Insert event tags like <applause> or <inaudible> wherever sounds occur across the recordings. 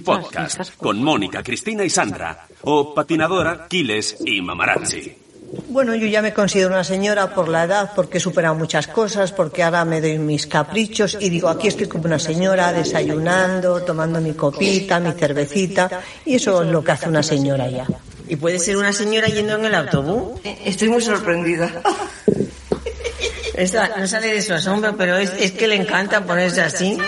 Mamarazzi Podcast con Mónica, Cristina y Sandra. O Patinadora, Quiles y Mamarazzi. Bueno, yo ya me considero una señora por la edad, porque he superado muchas cosas, porque ahora me doy mis caprichos y digo, aquí estoy como una señora desayunando, tomando mi copita, mi cervecita, y eso es lo que hace una señora ya. ¿Y puede ser una señora yendo en el autobús? Estoy muy sorprendida. Esta no sale de su asombro, pero es, es que le encanta ponerse así.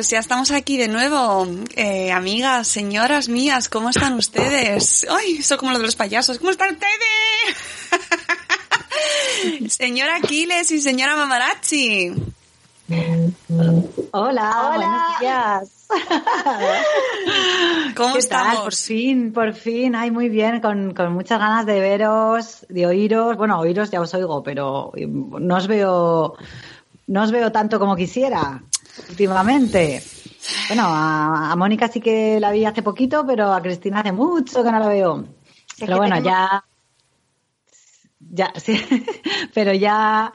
Pues ya estamos aquí de nuevo. Eh, amigas, señoras mías, ¿cómo están ustedes? Ay, eso como lo de los payasos. ¿Cómo están ustedes? <laughs> señora Aquiles y señora Mamarazzi. Hola, buenos días. <laughs> ¿Cómo ¿Qué tal? estamos? Por fin, por fin. Ay, muy bien, con, con muchas ganas de veros, de oíros. Bueno, oíros ya os oigo, pero no os veo, no os veo tanto como quisiera últimamente. Bueno, a, a Mónica sí que la vi hace poquito, pero a Cristina hace mucho que no la veo. Pero bueno, ya, ya, sí, <laughs> pero ya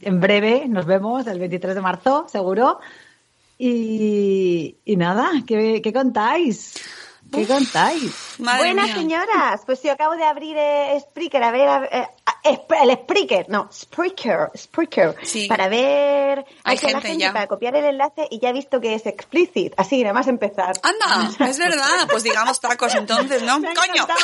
en breve nos vemos el 23 de marzo, seguro. Y, y nada, ¿qué, qué contáis? ¿Qué contáis? Madre Buenas mía. señoras, pues yo acabo de abrir eh, Spreaker, a ver, a ver, eh, el Spreaker, no, Spreaker, Spreaker, Sí. para ver, Hay que la gente ya. para copiar el enlace y ya he visto que es explicit, así nada más empezar. Anda, es verdad. Pues digamos tacos entonces, ¿no? <laughs> ¡Coño! Porque,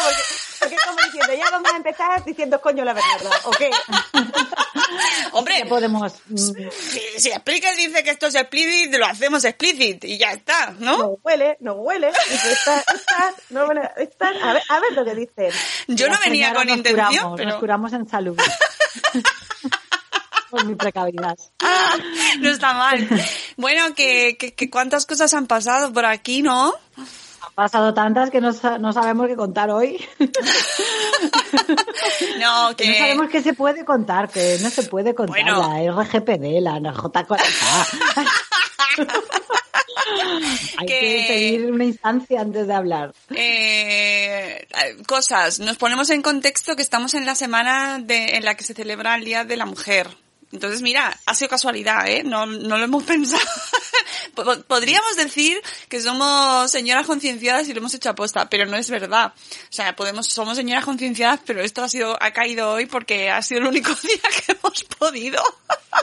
porque como diciendo, ya vamos a empezar diciendo coño la verdad, ¿o qué? <laughs> Hombre, ¿Qué podemos...? mm, si, si Expliques dice que esto es explicit, lo hacemos explicit y ya está, ¿no? No huele, no huele. <laughs> Dice, Está, está, no, bueno, a ver, a ver lo que dicen. Yo no venía con nos intención, curamos, pero... Nos curamos en salud. <laughs> Por mi precavidad. No está mal. Bueno, que, que, que cuántas cosas han pasado por aquí, ¿no? Pasado tantas que no, no sabemos qué contar hoy. <laughs> No, Que no sabemos qué se puede contar, que no se puede contar Bueno. la RGPD, la NJ40. <laughs> Hay que... Que- pedir una instancia antes de hablar. Eh, cosas. Nos ponemos en contexto que estamos en la semana de, en la que se celebra el Día de la Mujer. Entonces, mira, ha sido casualidad, ¿eh? No, no lo hemos <laughs> pensado. Po- Podríamos decir que somos señoras concienciadas y lo hemos hecho aposta, pero no es verdad. O sea, podemos, somos señoras concienciadas, pero esto ha sido, ha caído hoy porque ha sido el único <laughs> día que hemos podido.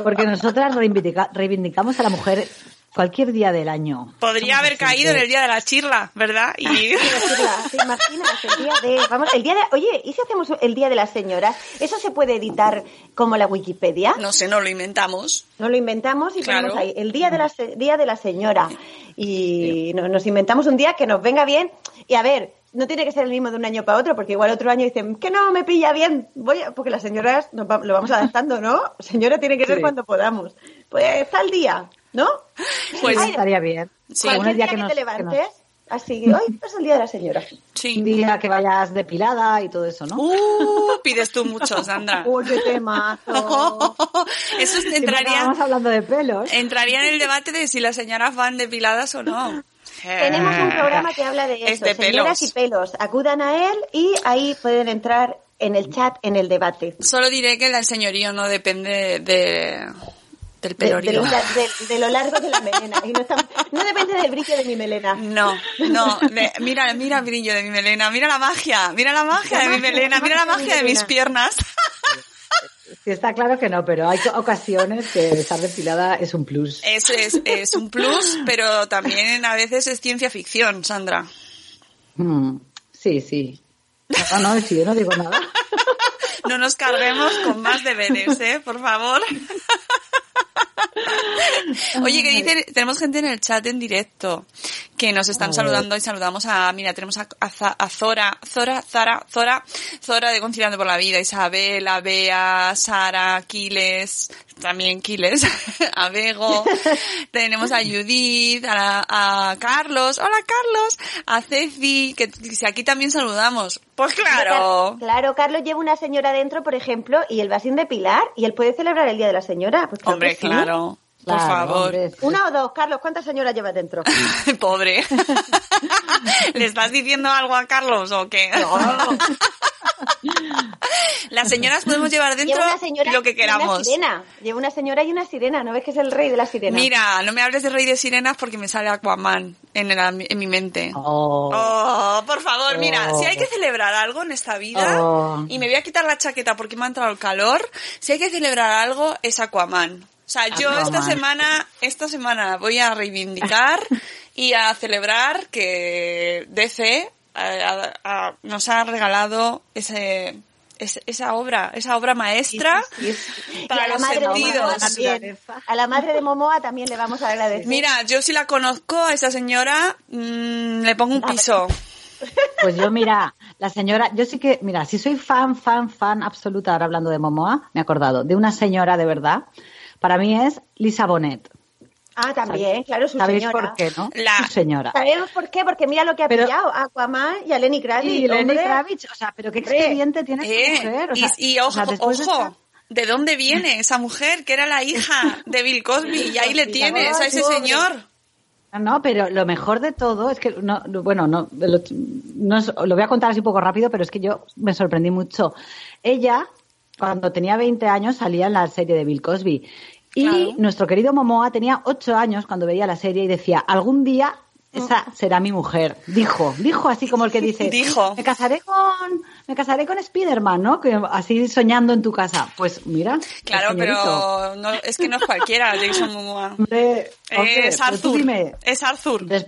Porque nosotras reivindica- reivindicamos a la mujer cualquier día del año. Podría haber caído en el Día de la Chirla, ¿verdad? Y... decirla, ¿Te imaginas el día de, vamos, el día de, oye, ¿y si hacemos el día de las señoras? ¿Eso se puede editar como la Wikipedia? No sé, no lo inventamos. No lo inventamos y Claro. ponemos ahí el día de la día de la señora y no- nos inventamos un día que nos venga bien y a ver. No tiene que ser el mismo de un año para otro, porque igual otro año dicen que no me pilla bien, voy a- porque las señoras nos va- lo vamos adaptando, ¿no? Señora tiene que ser Sí. cuando podamos. Pues está el día, ¿no? Pues Sí, estaría bien. Sí. Cualquier día día que, nos- te que levantes, nos- así, hoy es el día de la señora. sí. un día que vayas depilada y todo eso, ¿no? Uh, pides tú mucho, Sandra. <laughs> Uy, qué temazo. <laughs> Eso entraría, acabamos hablando de pelos. entraría en el debate de si las señoras van depiladas o no. <laughs> Tenemos un programa que habla de Es eso, de señoras pelos. y pelos. Acudan a él y ahí pueden entrar en el chat, en el debate. Solo diré que el señorío no depende de, del De, lo, de- de lo largo de la melena. Y no, está- no depende del brillo de mi melena. No, no, de- mira, mira el brillo de mi melena, mira la magia, mira la magia de mi melena, la mira la magia de mi mis piernas. Sí, está claro que no, pero hay ocasiones que estar depilada es un plus. Eso es, es un plus, pero también a veces es ciencia ficción, Sandra. Mm, sí, sí. No, no, sí, yo no digo nada. No nos carguemos con más deberes, ¿eh? Por favor. <laughs> Oye, que dicen, tenemos gente en el chat en directo que nos están saludando y saludamos a, mira, tenemos a, a a Zora, Zora, Zara, Zora, Zora de Conciliando por la Vida, Isabel, a Bea, Sara, Aquiles, también Quiles, a <laughs> Bego, <laughs> tenemos a Judith, a, la- a Carlos, hola Carlos, a Ceci, que, si aquí también saludamos. Pues claro. Claro, Carlos lleva una señora dentro, por ejemplo, y él va sin depilar y él puede celebrar el Día de la Señora. Pues claro Hombre. Claro. Por Claro, favor. hombre. Una o dos, Carlos, ¿cuántas señoras llevas dentro? <laughs> Pobre. <laughs> ¿Le estás diciendo algo a Carlos o qué? <laughs> Las señoras podemos llevar dentro Lleva una señora lo que y una queramos. sirena. Lleva una señora y una sirena. ¿No ves que es el rey de la sirena? Mira, no me hables de Rey de Sirenas porque me sale Aquaman en, el- en mi mente. Oh. Oh, por favor, mira, Oh. si hay que celebrar algo en esta vida, Oh. y me voy a quitar la chaqueta porque me ha entrado el calor, si hay que celebrar algo es Aquaman. O sea, yo esta Aquaman. semana, esta semana voy a reivindicar <laughs> y a celebrar que DC eh, a- a- nos ha regalado ese, esa obra, esa obra maestra Sí, sí. <laughs> para y a la los madre de Momoa sentidos. también. A la madre de Momoa también le vamos a agradecer. Mira, yo si la conozco a esa señora, mm, le pongo un piso. Pues yo, mira, la señora, yo sí que, mira, si soy fan, fan, fan absoluta, ahora hablando de Momoa, me he acordado, de una señora de verdad, para mí es Lisa Bonet. Ah, también, claro, su ¿Sabéis señora. por qué, no? La- Su señora. ¿Sabemos por qué? Porque mira lo que ha Pero- pillado a Aquaman y a Lenny Kravitz. Y Lenny hombre. Kravitz, o sea, pero qué expediente tiene Eh, esta mujer. O y, sea, y ojo, sea, después de ojo, estar- ¿de dónde viene esa mujer que era la hija de Bill Cosby? Y ahí le tienes a ese señor. No, No, pero lo mejor de todo es que, no, no, bueno, no, lo, no es- lo voy a contar así un poco rápido, pero es que yo me sorprendí mucho. Ella, cuando tenía 20 años, salía en la serie de Bill Cosby. Y Claro. nuestro querido Momoa tenía 8 años cuando veía la serie y decía, algún día esa será mi mujer. Dijo, dijo así como el que <laughs> dice, Dijo. me casaré con, me casaré con Spiderman, ¿no? Que así soñando en tu casa. Pues mira. Claro, pero no, es que no es cualquiera, <laughs> Jason Momoa. Hombre, hombre, Es pues Arthur. dime, Es Arthur. Des-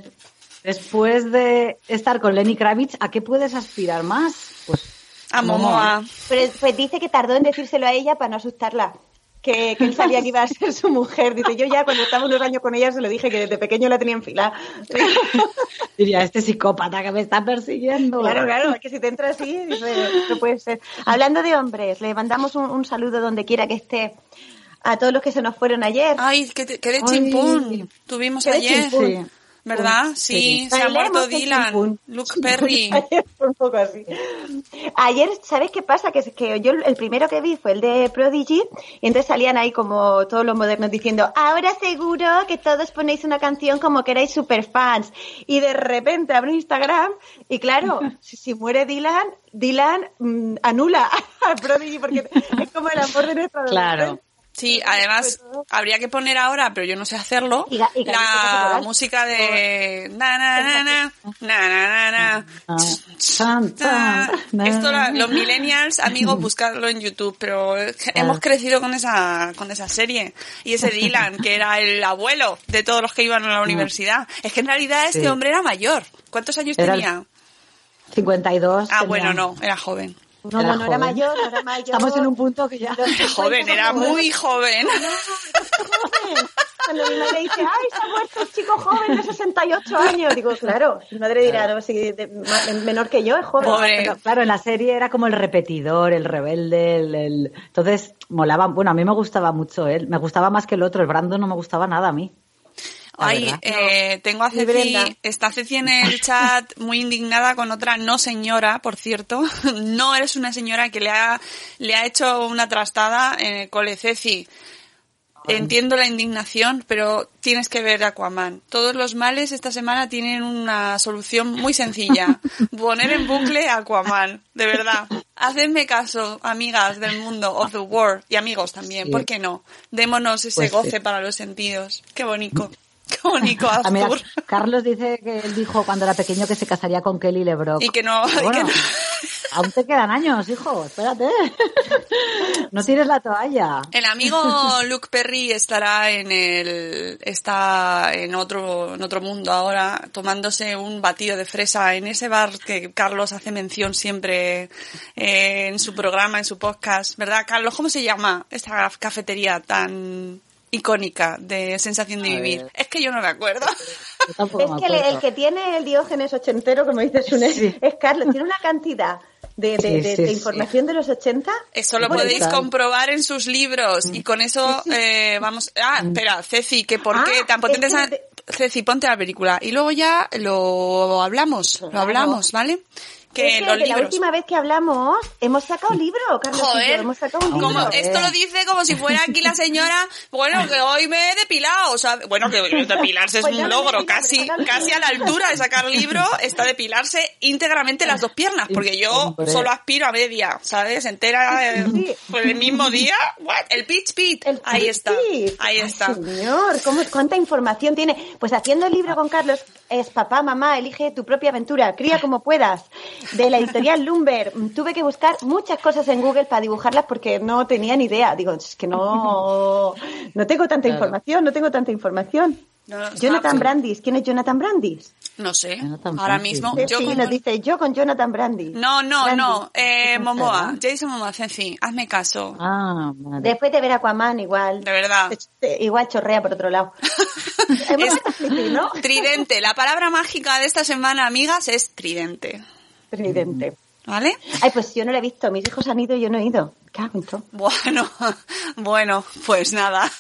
después de estar con Lenny Kravitz, ¿a qué puedes aspirar más? Pues A Momoa. Pero pues dice que tardó en decírselo a ella para no asustarla. Que, que él sabía que iba a ser su mujer. Dice, yo ya cuando estaba unos años con ella se lo dije que desde pequeño la tenía en fila. <laughs> Diría, este psicópata que me está persiguiendo. Claro, claro, es que si te entra así, dice, no puede ser. Hablando de hombres, le mandamos un, un saludo donde quiera que esté a todos los que se nos fueron ayer. Ay, que, te- que de Ay. chimpún tuvimos Qué de ayer. chimpún. Sí. ¿Verdad? Sí. Sí, se ha muerto Dylan. Luke Perry. <laughs> Un poco así. Ayer, ¿sabes qué pasa? Que, que yo el primero que vi fue el de Prodigy y entonces salían ahí como todos los modernos diciendo, ahora seguro que todos ponéis una canción como que erais super fans. Y de repente abro Instagram y claro, <laughs> si, si muere Dylan, Dylan mm, anula <laughs> a Prodigy porque es como el amor de nuestra Claro. Sí, además habría que poner ahora, pero yo no sé hacerlo, la música de na na na na na na na Esto los millennials, amigos, <laughs> buscarlo en YouTube, pero hemos crecido con esa con esa serie y ese <laughs> Dylan que era el abuelo de todos los que iban a la universidad. Es que en realidad este hombre era mayor. ¿Cuántos años era tenía? 52. Ah, tenía. bueno, no, era joven. No, Era no, no era mayor, no era mayor. Estamos en un punto que ya... <laughs> Joven, era muy joven. Cuando mi madre dice, ay, se ha muerto un chico joven de 68 años. Digo, claro, mi madre dirá, no, si de- menor que yo, es joven. Pobre. Pero, claro, en la serie era como el repetidor, el rebelde, el, el- entonces molaba, bueno, a mí me gustaba mucho él, me gustaba más que el otro, el Brandon no me gustaba nada a mí. Ay, eh, tengo a. Ceci, está Ceci en el <laughs> chat muy indignada con otra no señora, por cierto. <laughs> No eres una señora que le ha, le ha hecho una trastada en el cole. Ceci, entiendo la indignación, pero tienes que ver Aquaman. Todos los males esta semana tienen una solución muy sencilla. <laughs> Poner en bucle Aquaman, de verdad. Hacedme caso, amigas del mundo of the world y amigos también, Sí. ¿por qué no? Démonos ese Pues sí. goce para los sentidos. Qué bonito. Qué bonito, A mí, Arthur. Carlos dice que él dijo cuando era pequeño que se casaría con Kelly LeBrock. Y que no, y que no. aún te quedan años, hijo, espérate. No tires la toalla. El amigo <laughs> Luke Perry estará en el, está en otro, en otro mundo ahora, tomándose un batido de fresa en ese bar que Carlos hace mención siempre eh, en su programa, en su podcast, ¿verdad, Carlos? ¿Cómo se llama esta cafetería tan icónica de sensación de A vivir? ver. Es que yo no me acuerdo. Yo Es que el, acuerdo. el que tiene el diógenes ochentero, como dice Sune, Sí. es Carlos. Tiene una cantidad de, de- Sí, de- sí, de sí. información de los 80. Eso lo Brutal. podéis comprobar en sus libros y con eso eh, vamos. Ah, espera, Ceci, que por Ah, qué tan potente es que Ceci, ponte la película y luego ya lo hablamos, lo hablamos, ¿vale? Que Es que la última vez que hablamos hemos sacado libro, Carlos. y yo, Joder, hemos sacado un libro. como esto lo dice como si fuera aquí la señora, bueno, que hoy me he depilado, o sea, bueno, que depilarse es Pues un logro, casi, casi a la altura de sacar libro está depilarse íntegramente las dos piernas, porque yo Hombre. solo aspiro a media, ¿sabes? Entera, eh, Sí. pues el mismo día, what? el pitch pit, El ahí está, ahí Ay, está. Señor, ¿cómo, ¿cuánta información tiene? Pues haciendo el libro con Carlos es Papá, Mamá, elige tu propia aventura, cría como puedas, de la editorial Lumber. Tuve que buscar muchas cosas en Google para dibujarlas porque no tenía ni idea. Digo, es que no, no tengo tanta Claro. información, no tengo tanta información. No, no, Jonathan Brandis, ¿quién es Jonathan Brandis? No sé, Jonathan ahora Brandis. mismo, Sí, yo sí, dice yo con Jonathan Brandis. No, no, Brandis. no, eh, Momoa. Jason Momoa, Ceci, hazme caso, Ah. Después de ver Aquaman, igual. de verdad. Igual chorrea por otro lado. <laughs> Tridente, la palabra mágica de esta semana, amigas, es tridente. Tridente. ¿Vale? Ay, pues yo no lo he visto. Mis hijos han ido y yo no he ido. ¿Qué hago? Bueno, <laughs> bueno, pues nada.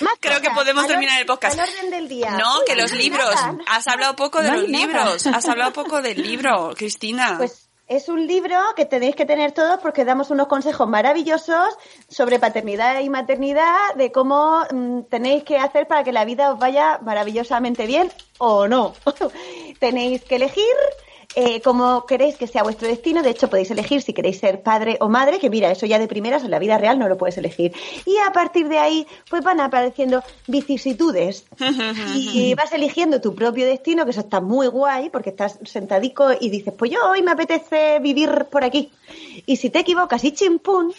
Más Creo que podemos terminar el podcast. al orden del día. No, Uy, que los libros. nada. Has hablado poco de No los nada. libros. Has hablado poco del <laughs> libro, Cristina. Pues es un libro que tenéis que tener todos porque damos unos consejos maravillosos sobre paternidad y maternidad, de cómo mm, tenéis que hacer para que la vida os vaya maravillosamente bien o no. <laughs> tenéis que elegir eh, cómo queréis que sea vuestro destino. De hecho, podéis elegir si queréis ser padre o madre, que mira, eso ya de primeras en la vida real no lo puedes elegir. Y a partir de ahí, pues van apareciendo vicisitudes. <laughs> y vas eligiendo tu propio destino, que eso está muy guay, porque estás sentadico y dices, pues yo hoy me apetece vivir por aquí. Y si te equivocas y chimpún,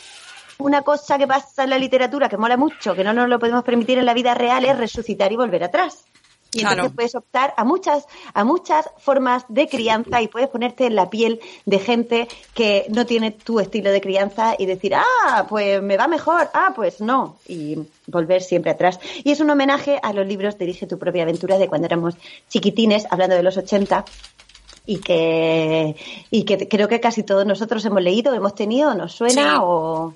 una cosa que pasa en la literatura que mola mucho, que no nos lo podemos permitir en la vida real, es resucitar y volver atrás. Y entonces Claro. puedes optar a muchas, a muchas formas de crianza y puedes ponerte en la piel de gente que no tiene tu estilo de crianza y decir, ah, pues me va mejor, ah, pues no, y volver siempre atrás. Y es un homenaje a los libros Dirige tu propia aventura de cuando éramos chiquitines, hablando de los 80, y que, y que creo que casi todos nosotros hemos leído, hemos tenido, nos suena Sí. o...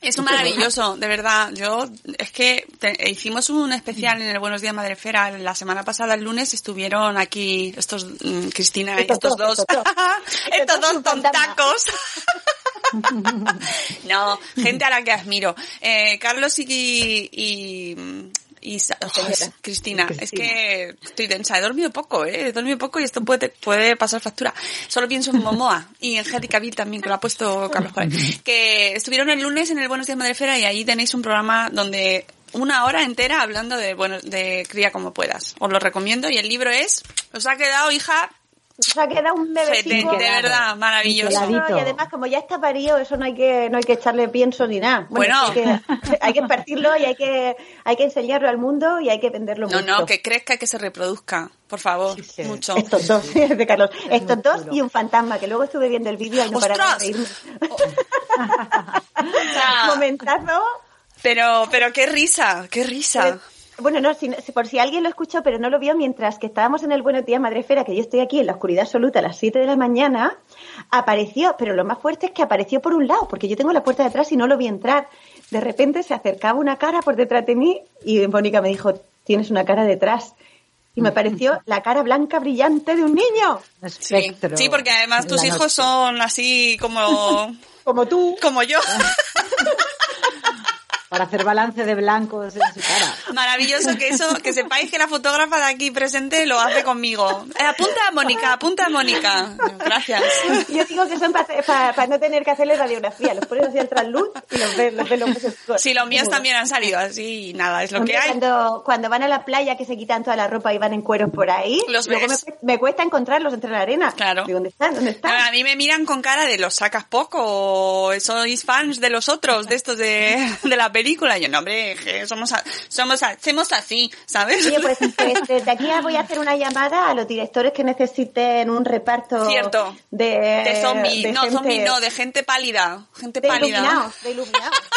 Es maravilloso, de verdad. Yo, es que te- hicimos un especial en el Buenos Días Madrefera. La semana pasada, el lunes, estuvieron aquí estos, mm, Cristina y Estos dos, estos dos. <laughs> tontacos. <laughs> no, gente a la que admiro. Eh, Carlos y, y, y. Joder, Cristina, Cristina. es que estoy densa. He dormido poco, ¿eh? He dormido poco y esto puede, puede pasar factura. Solo pienso en Momoa <laughs> y en Henry Cavill también, que lo ha puesto Carlos ahí. <laughs> Que estuvieron el lunes en el Buenos Días Madrefera y ahí tenéis un programa donde una hora entera hablando de, bueno, de cría como puedas. Os lo recomiendo y el libro es, os ha quedado, hija, O sea, que era un bebecito. de verdad, maravilloso. No, y además, como ya está parido, eso no hay que, no hay que echarle pienso ni nada. Bueno. hay, que, hay que partirlo y hay que, hay que enseñarlo al mundo y hay que venderlo No, mucho. no, que crezca y que se reproduzca, por favor, sí. mucho. Estos dos, <laughs> de Carlos. Estos dos y un fantasma, que luego estuve viendo el vídeo y no paraba ¡Ostras! de reírme. <laughs> O sea, Momentazo. pero, pero qué risa, qué risa. Bueno, no, si, si- por si alguien lo escuchó pero no lo vio, mientras que estábamos en el Buenos Días Madrefera, que yo estoy aquí en la oscuridad absoluta a las 7 de la mañana, apareció, pero lo más fuerte es que apareció por un lado, porque yo tengo la puerta de atrás y no lo vi entrar. De repente se acercaba una cara por detrás de mí y Mónica me dijo, tienes una cara detrás. Y me pareció la cara blanca brillante de un niño, Sí, Espectro. sí, porque además tus hijos noche. son así como, <laughs> como tú. como yo. <laughs> Para hacer balance de blancos en su cara. Maravilloso que eso, que sepáis que la fotógrafa de aquí presente lo hace conmigo. Eh, apunta a Mónica, apunta a Mónica. Gracias. Yo digo que son para no tener que hacerle radiografía, los pones así al trasluz y los ves, los ves los ves Sí, los míos también han salido así y nada, es lo que hay. Cuando, cuando van a la playa que se quitan toda la ropa y van en cueros por ahí, Los luego me, ves. cuesta- me cuesta encontrarlos entre la arena. Claro. Digo, ¿dónde están? ¿Dónde están? A mí me miran con cara de los sacas poco o sois fans de los otros, de estos de, de la película. Y yo, no, hombre, somos, a- somos, a- hacemos así, ¿sabes? Oye, pues, pues <laughs> desde aquí voy a hacer una llamada a los directores que necesiten un reparto Cierto. de, de zombie, de no, gente- zombie no, de gente pálida, gente de pálida. iluminados, de iluminados. <laughs>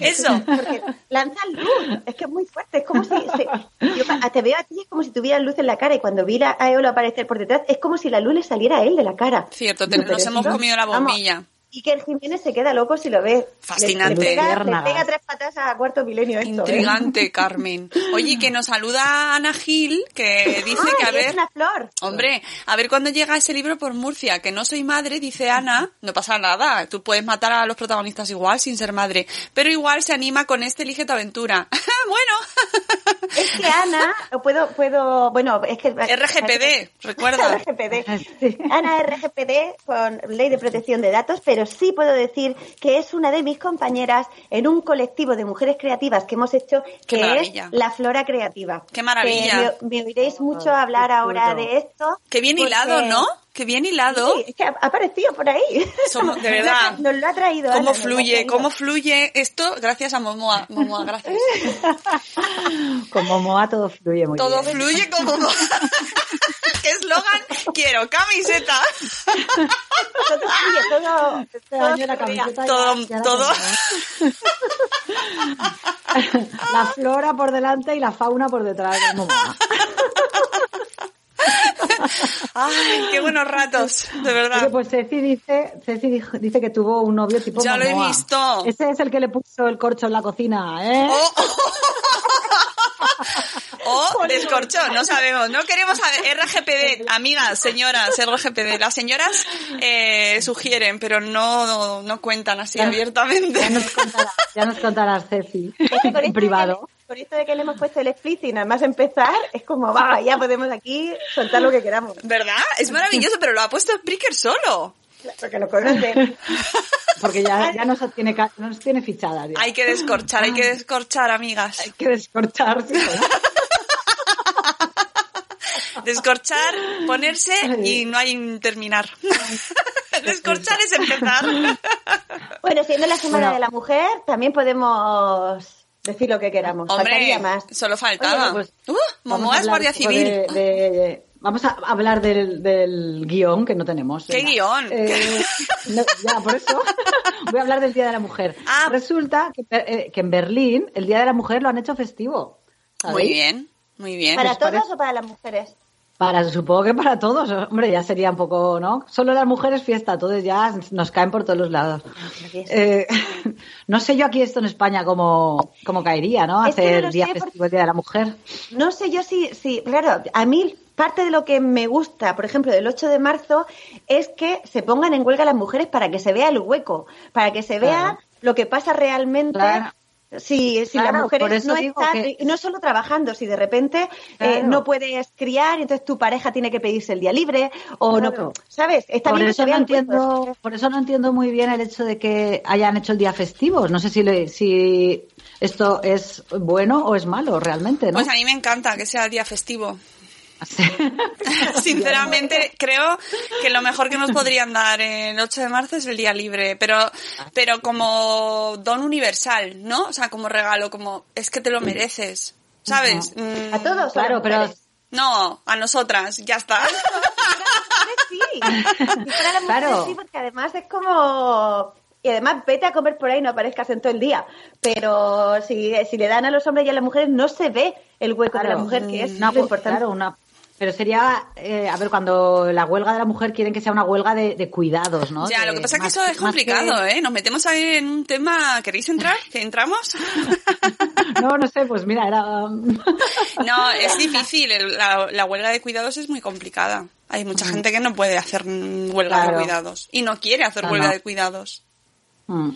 Eso. Porque lanzan luz, es que es muy fuerte, es como si... se- yo te veo a ti es como si tuvieras luz en la cara y cuando vi a Eolo aparecer por detrás es como si la luz le saliera a él de la cara. Cierto, te- nos hemos comido la bombilla. Que el Jiménez se queda loco si lo ve. Fascinante. Le, pega, le Luciérnagas. pega tres patas a cuarto milenio esto. ¿eh? Intrigante, Carmen. Oye, que nos saluda Ana Gil, que dice que a Ay, ver... Es una flor. Hombre, a ver cuándo llega ese libro por Murcia, que no soy madre, dice Ana, no pasa nada, tú puedes matar a los protagonistas igual sin ser madre, pero igual se anima con este Elige tu aventura. <laughs> bueno, Es que Ana, puedo, puedo, bueno, es que... RGPD, <laughs> recuerda. RGPD. Ana RGPD con Ley de Protección de Datos, pero sí puedo decir que es una de mis compañeras en un colectivo de mujeres creativas que hemos hecho, que es la Flora Creativa. Qué maravilla. Que me, me oiréis mucho hablar ahora de esto. Qué bien porque- hilado, ¿no? Qué bien hilado. Sí, es que ha aparecido por ahí. Somos- de <laughs> verdad. Nos lo ha traído. ¿Cómo fluye? traído. ¿Cómo fluye esto? Gracias a Momoa. Momoa, gracias. Como Moa todo fluye muy Todo bien. fluye como Momoa. ¿Qué <laughs> <laughs> eslogan? Quiero camiseta. Todo Este año la camiseta Todo- ya la todo. tenemos. La flora por delante y la fauna por detrás. Ay, qué buenos ratos, de Oye, verdad. pues Ceci dice, Ceci dijo- dice que tuvo un novio tipo Ya lo he visto. Ese es el que le puso el corcho en la cocina, ¿eh? Oh. <laughs> O <laughs> descorchó, no sabemos, no queremos saber. RGPD, <laughs> amigas, señoras, RGPD. Las señoras eh, sugieren, pero no, no cuentan así Ya- abiertamente. Ya nos contarás, ya nos contarás Ceci, en privado. Que, con esto de que le hemos puesto el split y nada más empezar, es como, va, ya podemos aquí soltar lo que queramos. ¿Verdad? Es maravilloso, pero lo ha puesto Spreaker solo. Porque lo conoce. <laughs> Porque ya, ya nos tiene, nos tiene fichadas. ya. Hay que descorchar, hay que descorchar, amigas. Hay que descorchar. sí, ¿verdad? Descorchar, ponerse <laughs> y no hay terminar. <laughs> Descorchar es empezar. <laughs> Bueno, siendo la Semana Bueno. de la Mujer, también podemos decir lo que queramos. Hombre, Faltaría más. solo faltaba. Oye, pues, uh, Momoa a es guardia civil. de- de- vamos a hablar del, del guion que no tenemos. ¿Qué venga. guion? Eh, no, ya, por eso voy a hablar del Día de la Mujer. Ah. Resulta que, eh, que en Berlín el Día de la Mujer lo han hecho festivo. ¿sabéis? Muy bien, muy bien. ¿Para ¿os todos parece? o para las mujeres? Para, supongo que para todos, hombre, ya sería un poco, ¿no? Solo las mujeres fiesta, todos ya nos caen por todos los lados. Eh, <laughs> no sé yo aquí esto en España cómo, cómo caería, ¿no? No Hacer lo día festivo el Día de la Mujer. No sé yo si, si, claro, a mí parte de lo que me gusta, por ejemplo, del 8 de marzo, es que se pongan en huelga las mujeres para que se vea el hueco, para que se vea Claro. lo que pasa realmente. Claro. Si, si Claro, mujeres eso no están, que- no solo trabajando, si de repente eh, no puedes criar, entonces tu pareja tiene que pedirse el día libre, o Claro. no, ¿sabes? Está por bien eso no el entiendo, por eso no entiendo muy bien el hecho de que hayan hecho el día festivo. No sé si le- si esto es bueno o es malo realmente, ¿no? Pues a mí me encanta que sea día festivo. <laughs> Sinceramente, creo que lo mejor que nos podrían dar el 8 de marzo es el día libre, pero, pero como don universal, ¿no? O sea, como regalo, como es que te lo mereces, ¿sabes? Mm, A todos, Claro, pero. No, a nosotras, ya está. <laughs> sí. Para Claro. sí, porque además es como... Y además vete a comer por ahí, no aparezcas en todo el día. Pero si, si le dan a los hombres y a las mujeres, no se ve el hueco de la mujer, que es una, lo importante. claro, una- pero sería, eh, a ver, cuando la huelga de la mujer quieren que sea una huelga de, de cuidados, ¿no? Ya, De- lo que pasa es que eso es complicado, que- ¿eh? Nos metemos ahí en un tema... ¿Queréis entrar? ¿Que entramos? <laughs> No, no sé, pues mira, era... No, <laughs> es difícil. La, la huelga de cuidados es muy complicada. Hay mucha gente que no puede hacer mm, huelga Claro. de cuidados. Y no quiere hacer huelga de cuidados. Mm.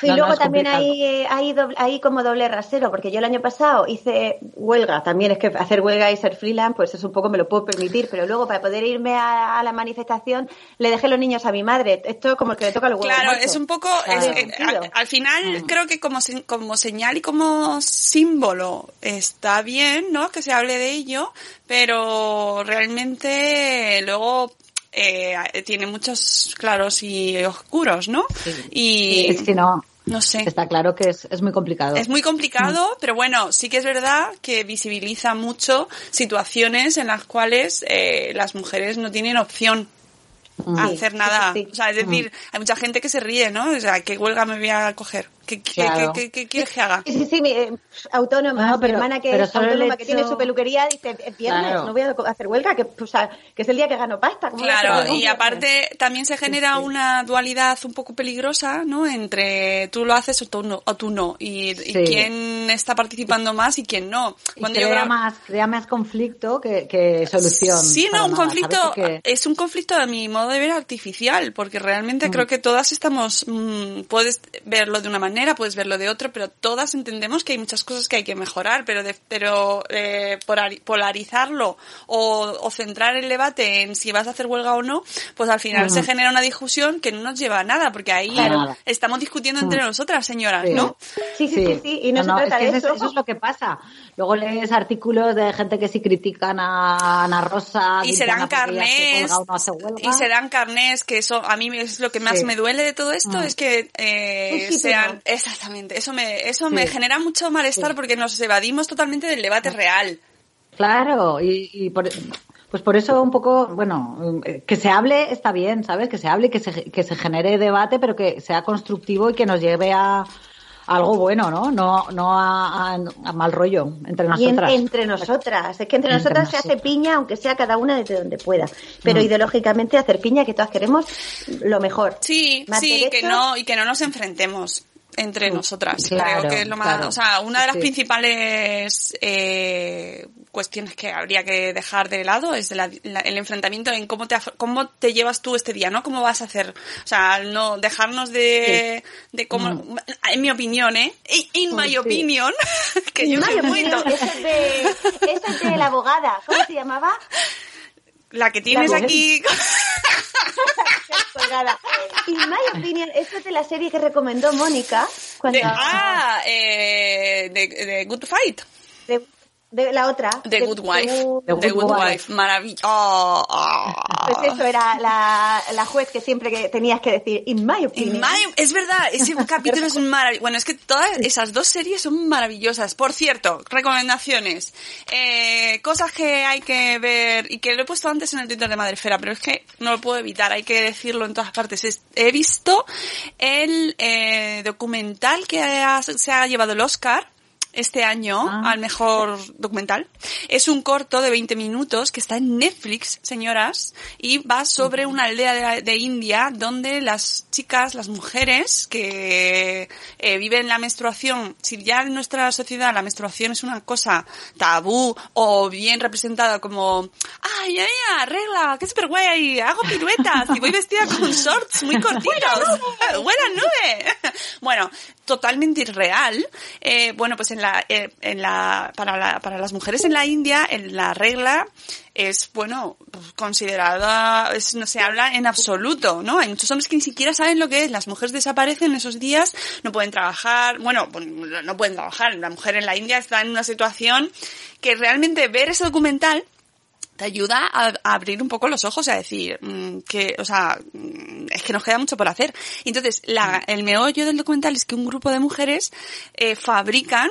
Y No, luego también hay, eh, hay, doble- hay como doble rasero, porque yo el año pasado hice huelga, también es que hacer huelga y ser freelance, pues eso un poco me lo puedo permitir, pero luego para poder irme a, a la manifestación le dejé los niños a mi madre. Esto es como el que le toca el huevo. Claro, es un poco... Claro. es- eh, al, al final Mm. creo que como, como señal y como símbolo está bien, ¿no? Que se hable de ello, pero realmente luego... eh, tiene muchos claros y oscuros, ¿no? Y Es que no, no sé. está claro que es, es muy complicado. Es muy complicado, pero bueno, sí que es verdad que visibiliza mucho situaciones en las cuales eh, las mujeres no tienen opción a Sí, hacer nada. sí, sí. O sea, es decir, hay mucha gente que se ríe, ¿no? O sea, ¿qué huelga me voy a coger? ¿Qué, qué- Claro. qué- qué- qué quieres que haga? Sí, sí, sí, mi, eh, autónoma. No, pero- mi hermana que pero es autónoma, que tiene hecho- su peluquería, dice, "Es viernes, Claro. no voy a hacer huelga, que, o sea, que es el día que gano pasta. ¿cómo voy a hacer Claro, y viernes?". aparte también se genera una dualidad un poco peligrosa, ¿no? Entre tú lo haces o tú no, o tú no. Y, y Sí. quién está participando más y quién no. Y Cuando yo crea, creo- más, crea más conflicto que, que solución. Sí, no, un nada, conflicto. Porque- es un conflicto a mi modo de ver artificial, porque realmente creo que todas estamos, mm, puedes verlo de una manera, puedes verlo de otra, pero todas entendemos que hay muchas cosas que hay que mejorar, pero de, pero eh, polari- polarizarlo o, o centrar el debate en si vas a hacer huelga o no, pues al final se genera una discusión que no nos lleva a nada, porque ahí Claro. estamos discutiendo entre nosotras, señoras, Sí. ¿no? Sí, sí, sí, sí, y no, se es trata que de eso, eso. eso es lo que pasa. Luego lees artículos de gente que sí critican a Ana Rosa. y se ella hace carnés o no huelga. y se dan carnés que eso a mí es lo que más Sí. me duele de todo esto Mm. es que eh, Sí, sí, sean exactamente eso me eso Sí. me genera mucho malestar porque nos evadimos totalmente del debate real Claro, y, y por, pues por eso un poco, bueno, eh, que se hable está bien, ¿sabes? Que se hable y que se, que se genere debate, pero que sea constructivo y que nos lleve a, algo bueno, ¿no? No, no a, a- a mal rollo entre Y en- nosotras. entre nosotras. Es que entre, Entre nosotras se hace nosotras. piña, aunque sea cada una desde donde pueda. Pero Mm. ideológicamente hacer piña, que todas queremos lo mejor. sí Más sí que no y que no nos enfrentemos entre nosotras claro, creo que es lo más claro. o sea una de las Sí. principales eh, cuestiones que habría que dejar de lado es la- la- el enfrentamiento en cómo te cómo te llevas tú este día no cómo vas a hacer o sea no dejarnos de de cómo en mi opinión eh in my Mm. Sí. opinion <laughs> que yo In soy my muy esa es de, esa es de la abogada. ¿Cómo se llamaba? La que tienes La- aquí. In <laughs> my opinion, esa es de la serie que recomendó Mónica. Cuando, de, ah eh, de, de Good Fight de, de la otra. The Good Wife. The The Good Good Wife. Wife. Maravilloso. Oh, oh. Pues eso era la, la juez que siempre que tenías que decir, in my In opinion. my- es verdad, ese <laughs> capítulo es maravilloso. Bueno, es que todas esas dos series son maravillosas. Por cierto, recomendaciones. Eh, cosas que hay que ver y que lo he puesto antes en el Twitter de Madrefera, pero es que no lo puedo evitar, hay que decirlo en todas partes. Es- he visto el eh, documental que ha- se ha llevado el Oscar este año Ah. al mejor documental. Es un corto de 20 minutos que está en Netflix, señoras, y va sobre una aldea de, de India donde las chicas, las mujeres que eh, viven la menstruación, si ya en nuestra sociedad la menstruación es una cosa tabú o bien representada como, ay, ay, ay, regla, qué super guay, hago piruetas y voy vestida con <laughs> shorts muy cortitos, buena nube. <laughs> <laughs> Bueno, totalmente irreal. Eh, bueno, pues en la, eh, en la, para la, para las mujeres en la India, en la regla es, bueno, considerada, es- no se habla en absoluto, ¿no? Hay muchos hombres que ni siquiera saben lo que es. Las mujeres desaparecen esos días, no pueden trabajar, bueno, pues, no pueden trabajar. La mujer en la India está en una situación que realmente ver ese documental te ayuda a, a abrir un poco los ojos y a decir mm, que, o sea, mm, es que nos queda mucho por hacer. Entonces, la, el meollo del documental es que un grupo de mujeres eh, fabrican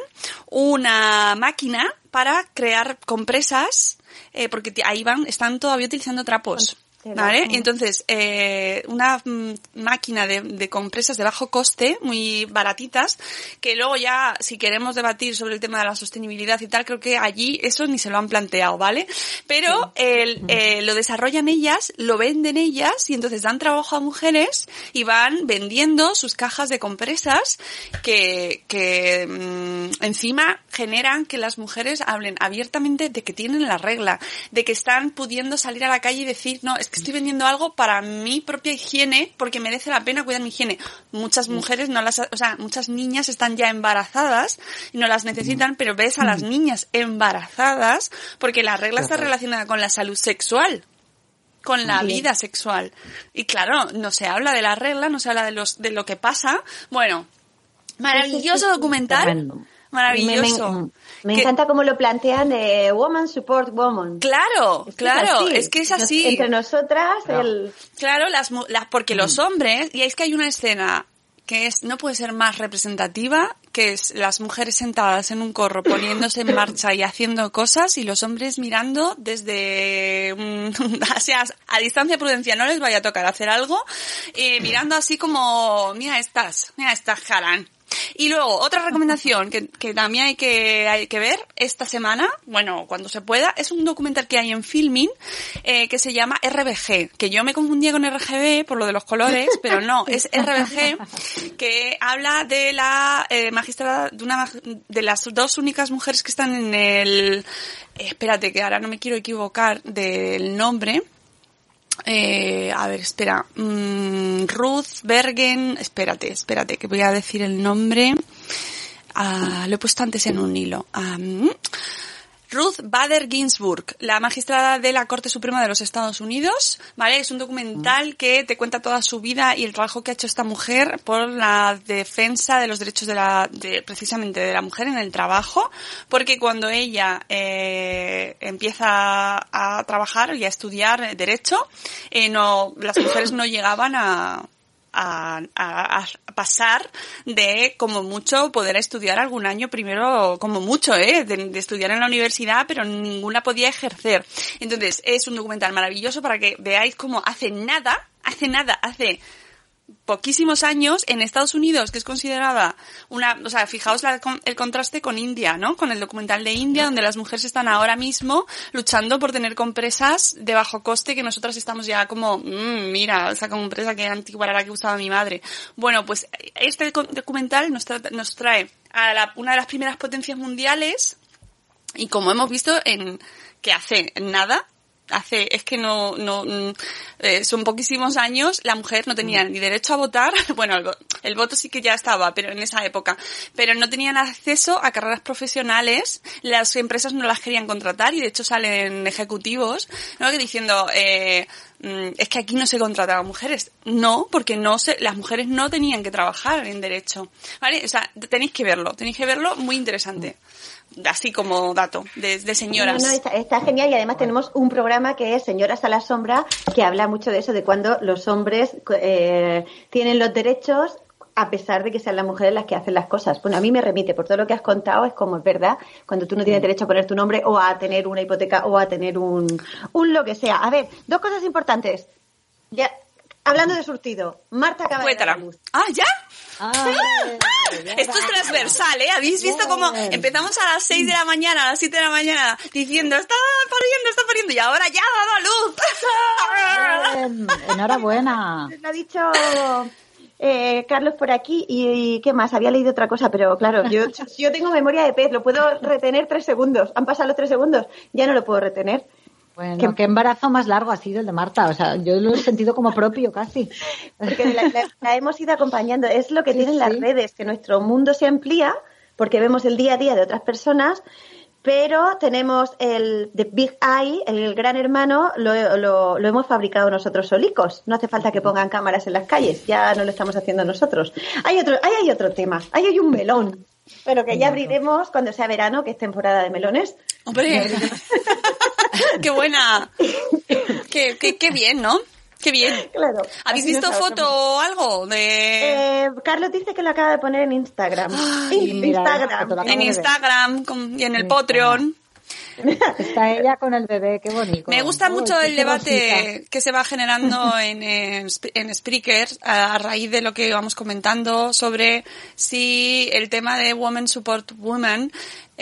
una máquina para crear compresas, eh, porque ahí van, están todavía utilizando trapos. ¿Vale? Y entonces, eh, una mm, máquina de, de compresas de bajo coste, muy baratitas, que luego ya, si queremos debatir sobre el tema de la sostenibilidad y tal, creo que allí eso ni se lo han planteado, ¿vale? Pero el, eh, lo desarrollan ellas, lo venden ellas, y entonces dan trabajo a mujeres y van vendiendo sus cajas de compresas que, que mm, encima generan que las mujeres hablen abiertamente de que tienen la regla, de que están pudiendo salir a la calle y decir, no, es que estoy vendiendo algo para mi propia higiene porque merece la pena cuidar mi higiene. Muchas mujeres no las, o sea, muchas niñas están ya embarazadas y no las necesitan, pero ves a las niñas embarazadas porque la regla está relacionada con la salud sexual con la vida sexual. Y claro, no se habla de la regla, no se habla de los de lo que pasa. Bueno, maravilloso documental. Maravilloso. Me, Que- encanta cómo lo plantean de Woman Support Woman. Claro, Es que claro, así. es que es Nos- así. Entre nosotras, el... Claro, las, mu- las porque los hombres, y es que hay una escena que es no puede ser más representativa, que es las mujeres sentadas en un corro poniéndose en marcha y haciendo cosas y los hombres mirando desde mm, <laughs> o sea, a distancia prudencia no les vaya a tocar hacer algo, eh, mirando así como mira estas, mira estas Haran. Y luego, otra recomendación que, que también hay que, hay que ver esta semana, bueno, cuando se pueda, es un documental que hay en Filmin eh, que se llama RBG, que yo me confundía con RGB por lo de los colores, <laughs> pero no, es RBG, que habla de la eh, magistrada, de una de las dos únicas mujeres que están en el, espérate que ahora no me quiero equivocar del nombre, eh, a ver, espera. Mm, Ruth Bergen. Espérate, espérate, que voy a decir el nombre. Ah, lo he puesto antes en un hilo. Ah, mm. Ruth Bader Ginsburg, la magistrada de la Corte Suprema de los Estados Unidos, ¿vale? Es un documental que te cuenta toda su vida y el trabajo que ha hecho esta mujer por la defensa de los derechos de la, de, precisamente de la mujer en el trabajo, porque cuando ella eh, empieza a trabajar y a estudiar derecho, eh, no, las mujeres no llegaban a, a, a- a pasar de como mucho poder estudiar algún año primero como mucho eh de, de estudiar en la universidad pero ninguna podía ejercer. Entonces es un documental maravilloso para que veáis cómo hace nada hace nada hace poquísimos años en Estados Unidos, que es considerada una, o sea, fijaos la- el contraste con India, ¿no? Con el documental de India, donde las mujeres están ahora mismo luchando por tener compresas de bajo coste, que nosotras estamos ya como, "Mm, mira, esa compresa que antigua era la que usaba mi madre. Bueno, pues este documental nos, tra- nos trae a la- una de las primeras potencias mundiales y como hemos visto en que hace nada hace es que no no mm, eh, son poquísimos años la mujer no tenía ni derecho a votar. <laughs> Bueno el, el voto sí que ya estaba pero en esa época. Pero no tenían acceso a carreras profesionales las empresas no las querían contratar y de hecho salen ejecutivos ¿no? que diciendo eh, mm, es que aquí no se contrataban mujeres no porque no se las mujeres no tenían que trabajar en derecho. Vale o sea tenéis que verlo tenéis que verlo muy interesante así como dato de, de señoras No, no, está, está genial y además tenemos un programa que es Señoras a la Sombra que habla mucho de eso, de cuando los hombres eh, tienen los derechos a pesar de que sean las mujeres las que hacen las cosas. Bueno, a mí me remite por todo lo que has contado, es como es verdad, cuando tú no tienes derecho a poner tu nombre o a tener una hipoteca o a tener un, un lo que sea. A ver, dos cosas importantes. Ya, hablando de surtido, Marta acaba de dar Cuétala. a luz. ah ya Esto es transversal, ¿eh? ¿Habéis visto cómo empezamos a las 6 de la mañana, a las 7 de la mañana, diciendo, está pariendo, está pariendo, y ahora ya ha dado a luz? enhorabuena. Lo ha dicho eh, Carlos por aquí y, y ¿qué más? Había leído otra cosa, pero claro, yo, yo tengo memoria de pez, lo puedo retener tres segundos. Han pasado los tres segundos, ya no lo puedo retener. Bueno, ¿Qué- qué embarazo más largo ha sido el de Marta. O sea, yo lo he sentido como propio casi. Porque la, la- la hemos ido acompañando. Es lo que Sí, tienen las redes, que nuestro mundo se amplía porque vemos el día a día de otras personas, pero tenemos el The Big Eye, el gran hermano, lo, lo- lo hemos fabricado nosotros solicos. No hace falta que pongan cámaras en las calles, ya no lo estamos haciendo nosotros. Hay otro, ahí hay otro tema, ahí hay un melón, pero que ya abriremos cuando sea verano, que es temporada de melones. Hombre, <laughs> <laughs> qué buena. Qué, qué, qué bien, ¿no? Qué bien. Claro. ¿Habéis visto foto o algo de Eh, Carlos dice que lo acaba de poner en Instagram. Ay, mira, Instagram. en. Instagram con- y en el Patreon? Está ella con el bebé, qué bonito. Me gusta mucho el debate que se va generando <laughs> en, en, en Spreaker a, a raíz de lo que íbamos comentando sobre si el tema de Women Support Women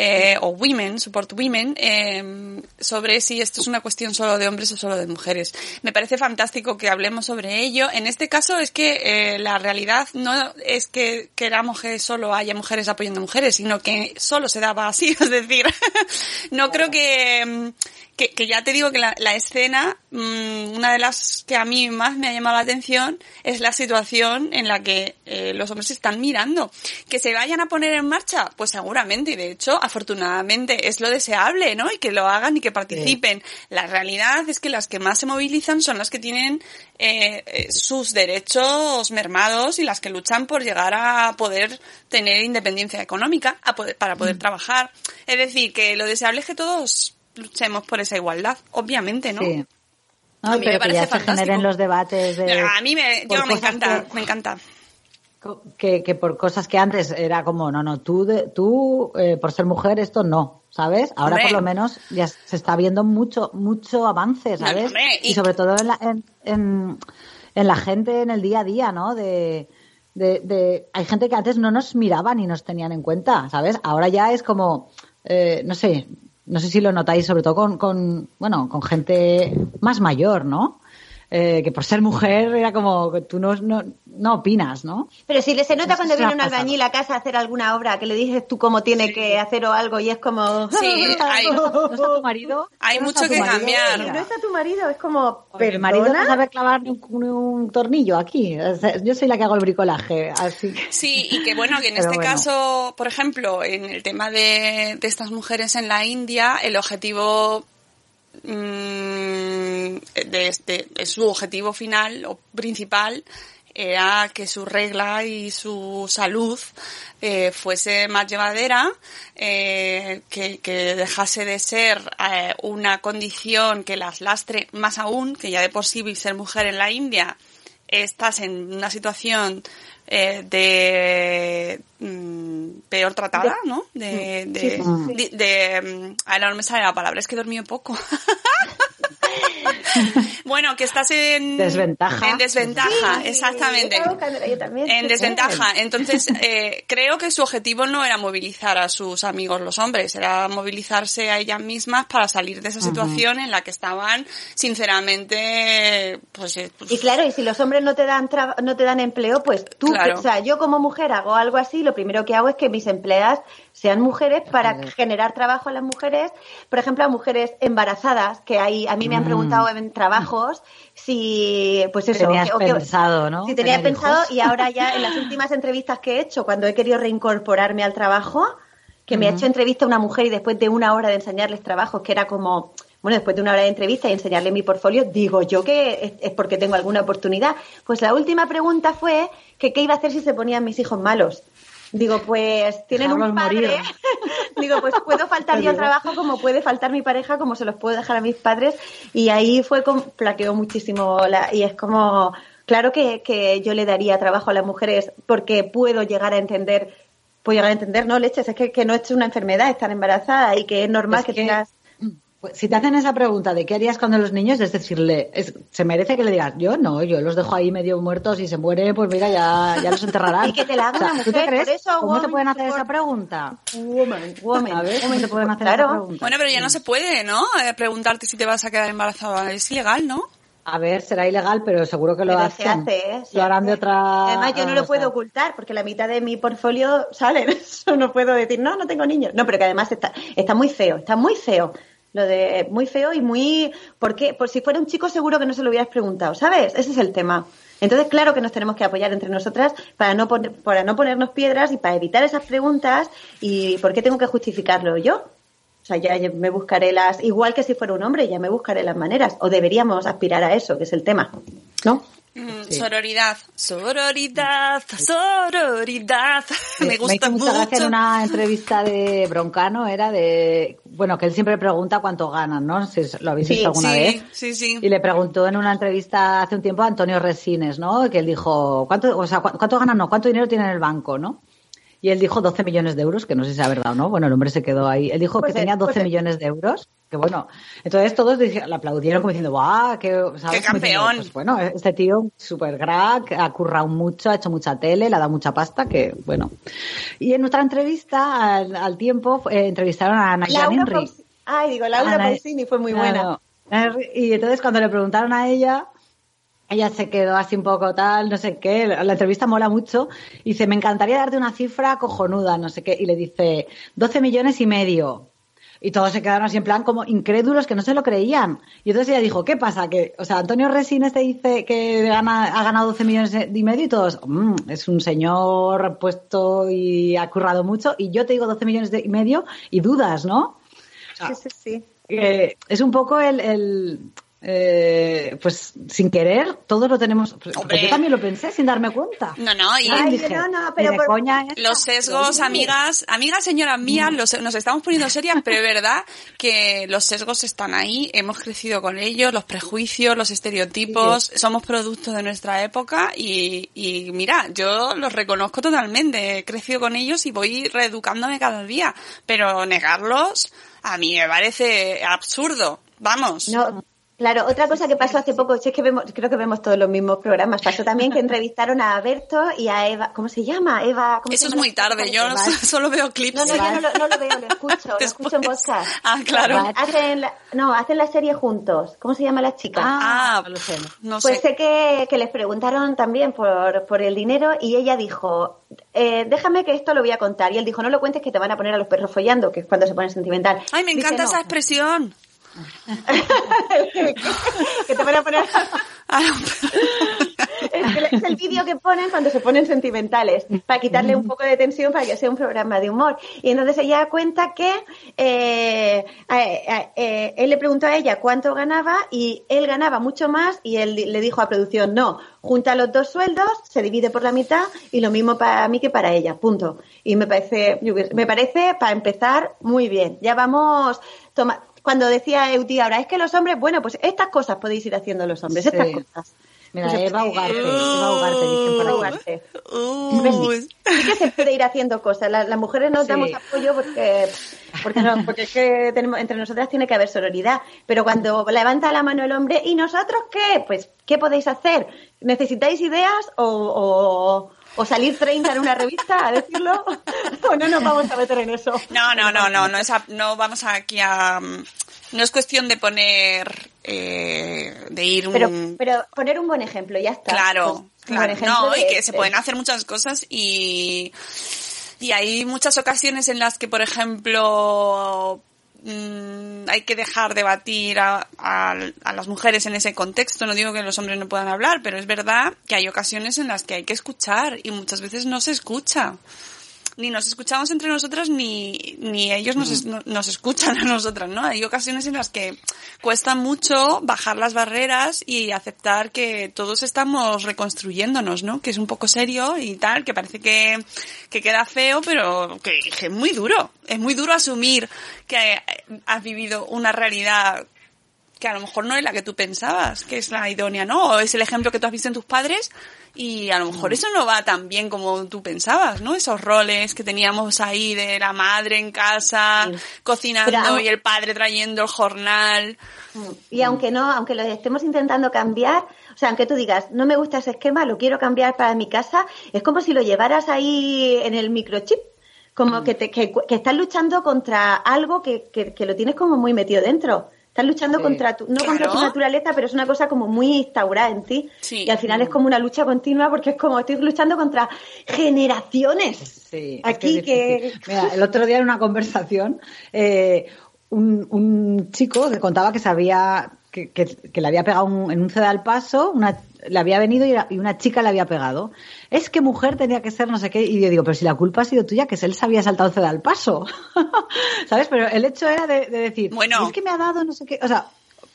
eh, o Women Support Women eh, sobre si esto es una cuestión solo de hombres o solo de mujeres. Me parece fantástico que hablemos sobre ello. En este caso es que eh, la realidad no es que queramos que solo haya mujeres apoyando a mujeres, sino que solo se daba así. <laughs> Es decir, <laughs> no creo que, mm, que, que ya te digo que la, la escena, mm, una de las que a mí más me ha llamado la atención es la situación en la que eh, los hombres se están mirando. Que se vayan a poner en marcha, pues seguramente, y de hecho, afortunadamente es lo deseable, ¿no? Y que lo hagan y que participen. La realidad es que las que más se movilizan son las que tienen eh, eh, sus derechos mermados y las que luchan por llegar a poder tener independencia económica a poder, para poder trabajar. Es decir, que lo deseable es que todos luchemos por esa igualdad, obviamente, ¿no? Sí. No, A mí me pero que parece ya se fantástico. generen los debates de... A mí me, yo me encanta, que- me encanta. que, que por cosas que antes era como, no, no, tú, de- tú eh, por ser mujer esto no, ¿sabes? Ahora Hombre. por lo menos ya se está viendo mucho, mucho avance, ¿sabes? y- y... sobre todo en la, en, en, en la gente en el día a día, ¿no? De, de, de- hay gente que antes no nos miraba ni nos tenían en cuenta, ¿sabes? Ahora ya es como, eh, no sé, no sé si lo notáis, sobre todo con, con bueno, con gente más mayor, ¿no? Eh, que por ser mujer era como que tú no, no, no opinas, ¿no? Pero si le se nota cuando viene un albañil a casa a hacer alguna obra, que le dices tú cómo tiene que hacer o algo y es como... Sí, hay, <laughs> ¿No está tu marido? hay ¿No mucho que marido? cambiar. No está tu marido, es como... Porque Mi marido no sabe clavar un, un tornillo aquí. Yo soy la que hago el bricolaje, así que... Sí, y que bueno, que en <laughs> Pero este bueno. caso, por ejemplo, en el tema de, de estas mujeres en la India, el objetivo mm, de, este, su objetivo final o principal era que su regla y su salud eh, fuese más llevadera, eh, que, que dejase de ser eh, una condición que las lastre más aún, que ya de por sí ser mujer en la India estás en una situación eh, de mm, peor tratada, ¿no? De, de, Sí, sí. de, de, mm, ahora no me sale la palabra, es que he dormido poco. <laughs> <laughs> bueno, que estás en Desventaja. En desventaja, Sí, exactamente. yo también. En desventaja. Entonces, eh, creo que su objetivo no era movilizar a sus amigos los hombres, era movilizarse a ellas mismas para salir de esa situación en la que estaban, sinceramente, pues, eh, pues, Y claro, y si los hombres no te dan traba- no te dan empleo, pues tú, Claro. o sea, yo como mujer hago algo así, lo primero que hago es que mis empleadas sean mujeres para generar trabajo a las mujeres, por ejemplo, a mujeres embarazadas, que hay, a mí me han preguntado en trabajos si, pues eso, Tenías que- o que- pensado, ¿no? Si tenía pensado hijos. y ahora ya en las últimas entrevistas que he hecho, cuando he querido reincorporarme al trabajo, que me ha hecho entrevista una mujer y después de una hora de enseñarles trabajos, que era como, bueno, después de una hora de entrevista y enseñarle mi portfolio, digo yo que es, es porque tengo alguna oportunidad. Pues la última pregunta fue que qué iba a hacer si se ponían mis hijos malos. Digo, pues tienen un padre. morir. <laughs> Digo, pues puedo faltar yo al trabajo como puede faltar mi pareja, como se los puedo dejar a mis padres. Y ahí fue como, plaqueó muchísimo. La, y es como, claro que, que yo le daría trabajo a las mujeres porque puedo llegar a entender, puedo llegar a entender, no, leches, es que, que no es una enfermedad estar embarazada y que es normal Es que, que- tengas. Pues, si te hacen esa pregunta de qué harías cuando los niños, es decirle, es- se merece que le digas, yo no, yo los dejo ahí medio muertos y se muere, pues mira, ya, ya los enterrarán. <laughs> Y que te la haga O sea, una ¿tú te mujer, crees? por eso, ¿Cómo te woman pueden hacer esa support. pregunta? Woman, woman, A ver, ¿cómo te pueden hacer claro. esa pregunta? Bueno, pero ya no se puede, ¿no? Eh, preguntarte si te vas a quedar embarazada. Es ilegal, ¿no? A ver, será ilegal, pero seguro que lo Pero se hacen. hace, ¿eh? Se lo harán de hace. otra. Además, yo no lo puedo ocultar porque la mitad de mi portfolio sale. Eso <laughs> no puedo decir, no, no tengo niños. No, pero que además está, está muy feo, está muy feo. Lo de muy feo y muy. ¿Por qué? Por si fuera un chico, seguro que no se lo hubieras preguntado, ¿sabes? Ese es el tema. Entonces, claro que nos tenemos que apoyar entre nosotras para no, poner, para no ponernos piedras y para evitar esas preguntas. ¿Y por qué tengo que justificarlo yo? O sea, ya me buscaré las, igual que si fuera un hombre, ya me buscaré las maneras. O deberíamos aspirar a eso, que es el tema. ¿No? Mm, Sororidad, sororidad, sororidad. Me Me gusta hizo mucha gracia en mucho. una entrevista de Broncano, era de, bueno, que él siempre pregunta cuánto ganan, ¿no? Si lo habéis Sí, visto alguna vez. sí, sí. Y le preguntó en una entrevista hace un tiempo a Antonio Resines, ¿no? Que él dijo, ¿cuánto, o sea, cu- cuánto ganan, no? ¿Cuánto dinero tiene en el banco, no? Y él dijo 12 millones de euros, que no sé si es verdad o no. Bueno, el hombre se quedó ahí. Él dijo Pues que tenía 12 pues es. millones de euros. Que bueno, entonces todos le aplaudieron como diciendo, ¡guau! ¡Qué, ¿sabes? ¡Qué campeón! pues bueno, este tío súper crack, ha currado mucho, ha hecho mucha tele, le ha dado mucha pasta, que bueno. Y en otra entrevista, al, al tiempo, eh, entrevistaron a Nayan Henry. Ay, digo, Laura Ana- Pausini fue muy buena. Claro. Y entonces cuando le preguntaron a ella, ella se quedó así un poco tal, no sé qué, la entrevista mola mucho, y dice, me encantaría darte una cifra cojonuda, no sé qué, y le dice, 12 millones y medio. Y todos se quedaron así en plan como incrédulos que no se lo creían. Y entonces ella dijo, ¿qué pasa? Que, o sea, Antonio Resines te dice que gana, ha ganado 12 millones y medio y todos, "Mm, es un señor puesto y ha currado mucho, y yo te digo 12 millones y medio y dudas, ¿no? Sí, sí, sí. Eh, es un poco el, el, eh, pues sin querer, todos lo tenemos. pues, Hombre. yo también lo pensé sin darme cuenta. No, no, y Ay, Ay, dije, no, no, pero de por- coña es- los sesgos, amigas, amigas, señoras mías, los- nos estamos poniendo serias, pero es verdad que los sesgos están ahí, hemos crecido con ellos, los prejuicios, los estereotipos, somos productos de nuestra época y, y mira, yo los reconozco totalmente, he crecido con ellos y voy reeducándome cada día, pero negarlos a mí me parece absurdo, vamos. No, Claro, otra cosa que pasó hace poco, es que vemos, creo que vemos todos los mismos programas, pasó también que <laughs> entrevistaron a Berto y a Eva, ¿cómo se llama? Eva, ¿cómo se Eso es llama muy la chica? tarde, yo no- solo veo clips. No, no, yo no lo, no lo veo, lo escucho, lo escucho en podcast. Ah, claro. Hacen la, no, hacen la serie juntos. ¿Cómo se llama la chica? Ah, no lo sé. no Pues sé. sé que, que les preguntaron también por, por el dinero y ella dijo, eh, déjame que esto lo voy a contar. Y él dijo, no lo cuentes que te van a poner a los perros follando, que es cuando se pone sentimental. Ay, me Dice, encanta "No". esa expresión. <laughs> que te van a poner... <laughs> Ah, es, el vídeo que ponen cuando se ponen sentimentales, para quitarle un poco de tensión para que sea un programa de humor. Y entonces ella cuenta que eh, eh, eh, él le preguntó a ella cuánto ganaba y él ganaba mucho más y él le dijo a producción, no, junta los dos sueldos, se divide por la mitad y lo mismo para mí que para ella, punto. Y me parece, me parece, para empezar, muy bien. Ya vamos, toma, cuando decía Euti ahora, es que los hombres, bueno, pues estas cosas podéis ir haciendo los hombres, estas cosas. Mira, Pues Eva Ugarte, Eva Ugarte, dicen aquí. Ugarte. Sí, sí que se puede ir haciendo cosas. Las, las mujeres nos Sí. damos apoyo porque, porque, no, porque es que tenemos, entre nosotras tiene que haber sororidad. Pero cuando levanta la mano el hombre, ¿y nosotros qué? Pues, ¿qué podéis hacer? ¿Necesitáis ideas o, o, o salir 30 en una revista a decirlo? <laughs> ¿O no nos vamos a meter en eso? No, no, no, no, no, es a- no vamos aquí a... No es cuestión de poner, eh, de ir un... Pero, pero poner un buen ejemplo, ya está. Claro, Pues, claro. No, y de- que se de- pueden hacer muchas cosas y, y hay muchas ocasiones en las que, por ejemplo, mm, hay que dejar debatir a, a, a las mujeres en ese contexto. No digo que los hombres no puedan hablar, pero es verdad que hay ocasiones en las que hay que escuchar y muchas veces no se escucha. Ni nos escuchamos entre nosotras ni, ni ellos nos, es- no- nos escuchan a nosotras, ¿no? Hay ocasiones en las que cuesta mucho bajar las barreras y aceptar que todos estamos reconstruyéndonos, ¿no? Que es un poco serio y tal, que parece que, que queda feo, pero que, que es muy duro. Es muy duro asumir que eh, has vivido una realidad que a lo mejor no es la que tú pensabas, que es la idónea, ¿no? O es el ejemplo que tú has visto en tus padres y a lo mejor eso no va tan bien como tú pensabas, ¿no? Esos roles que teníamos ahí de la madre en casa, cocinando Pero, y el padre trayendo el jornal. Y aunque no, aunque lo estemos intentando cambiar, o sea, aunque tú digas, no me gusta ese esquema, lo quiero cambiar para mi casa, es como si lo llevaras ahí en el microchip. Como que, te, que, que estás luchando contra algo que, que, que lo tienes como muy metido dentro. Estás luchando Sí. contra tu, no contra tu naturaleza, pero es una cosa como muy instaurada en ti. Sí. Y al final es como una lucha continua porque es como estoy luchando contra generaciones. Sí, es Aquí es que. Mira, el otro día en una conversación, eh, un, un chico que contaba que sabía que, que, que le había pegado un, en un ceda al paso, una, le había venido y, una chica le había pegado. Es que mujer tenía que ser no sé qué. Y yo digo, pero si la culpa ha sido tuya, que es él se había saltado el ceda al paso. <laughs> ¿Sabes? Pero el hecho era de, de decir, Bueno. es que me ha dado no sé qué. O sea,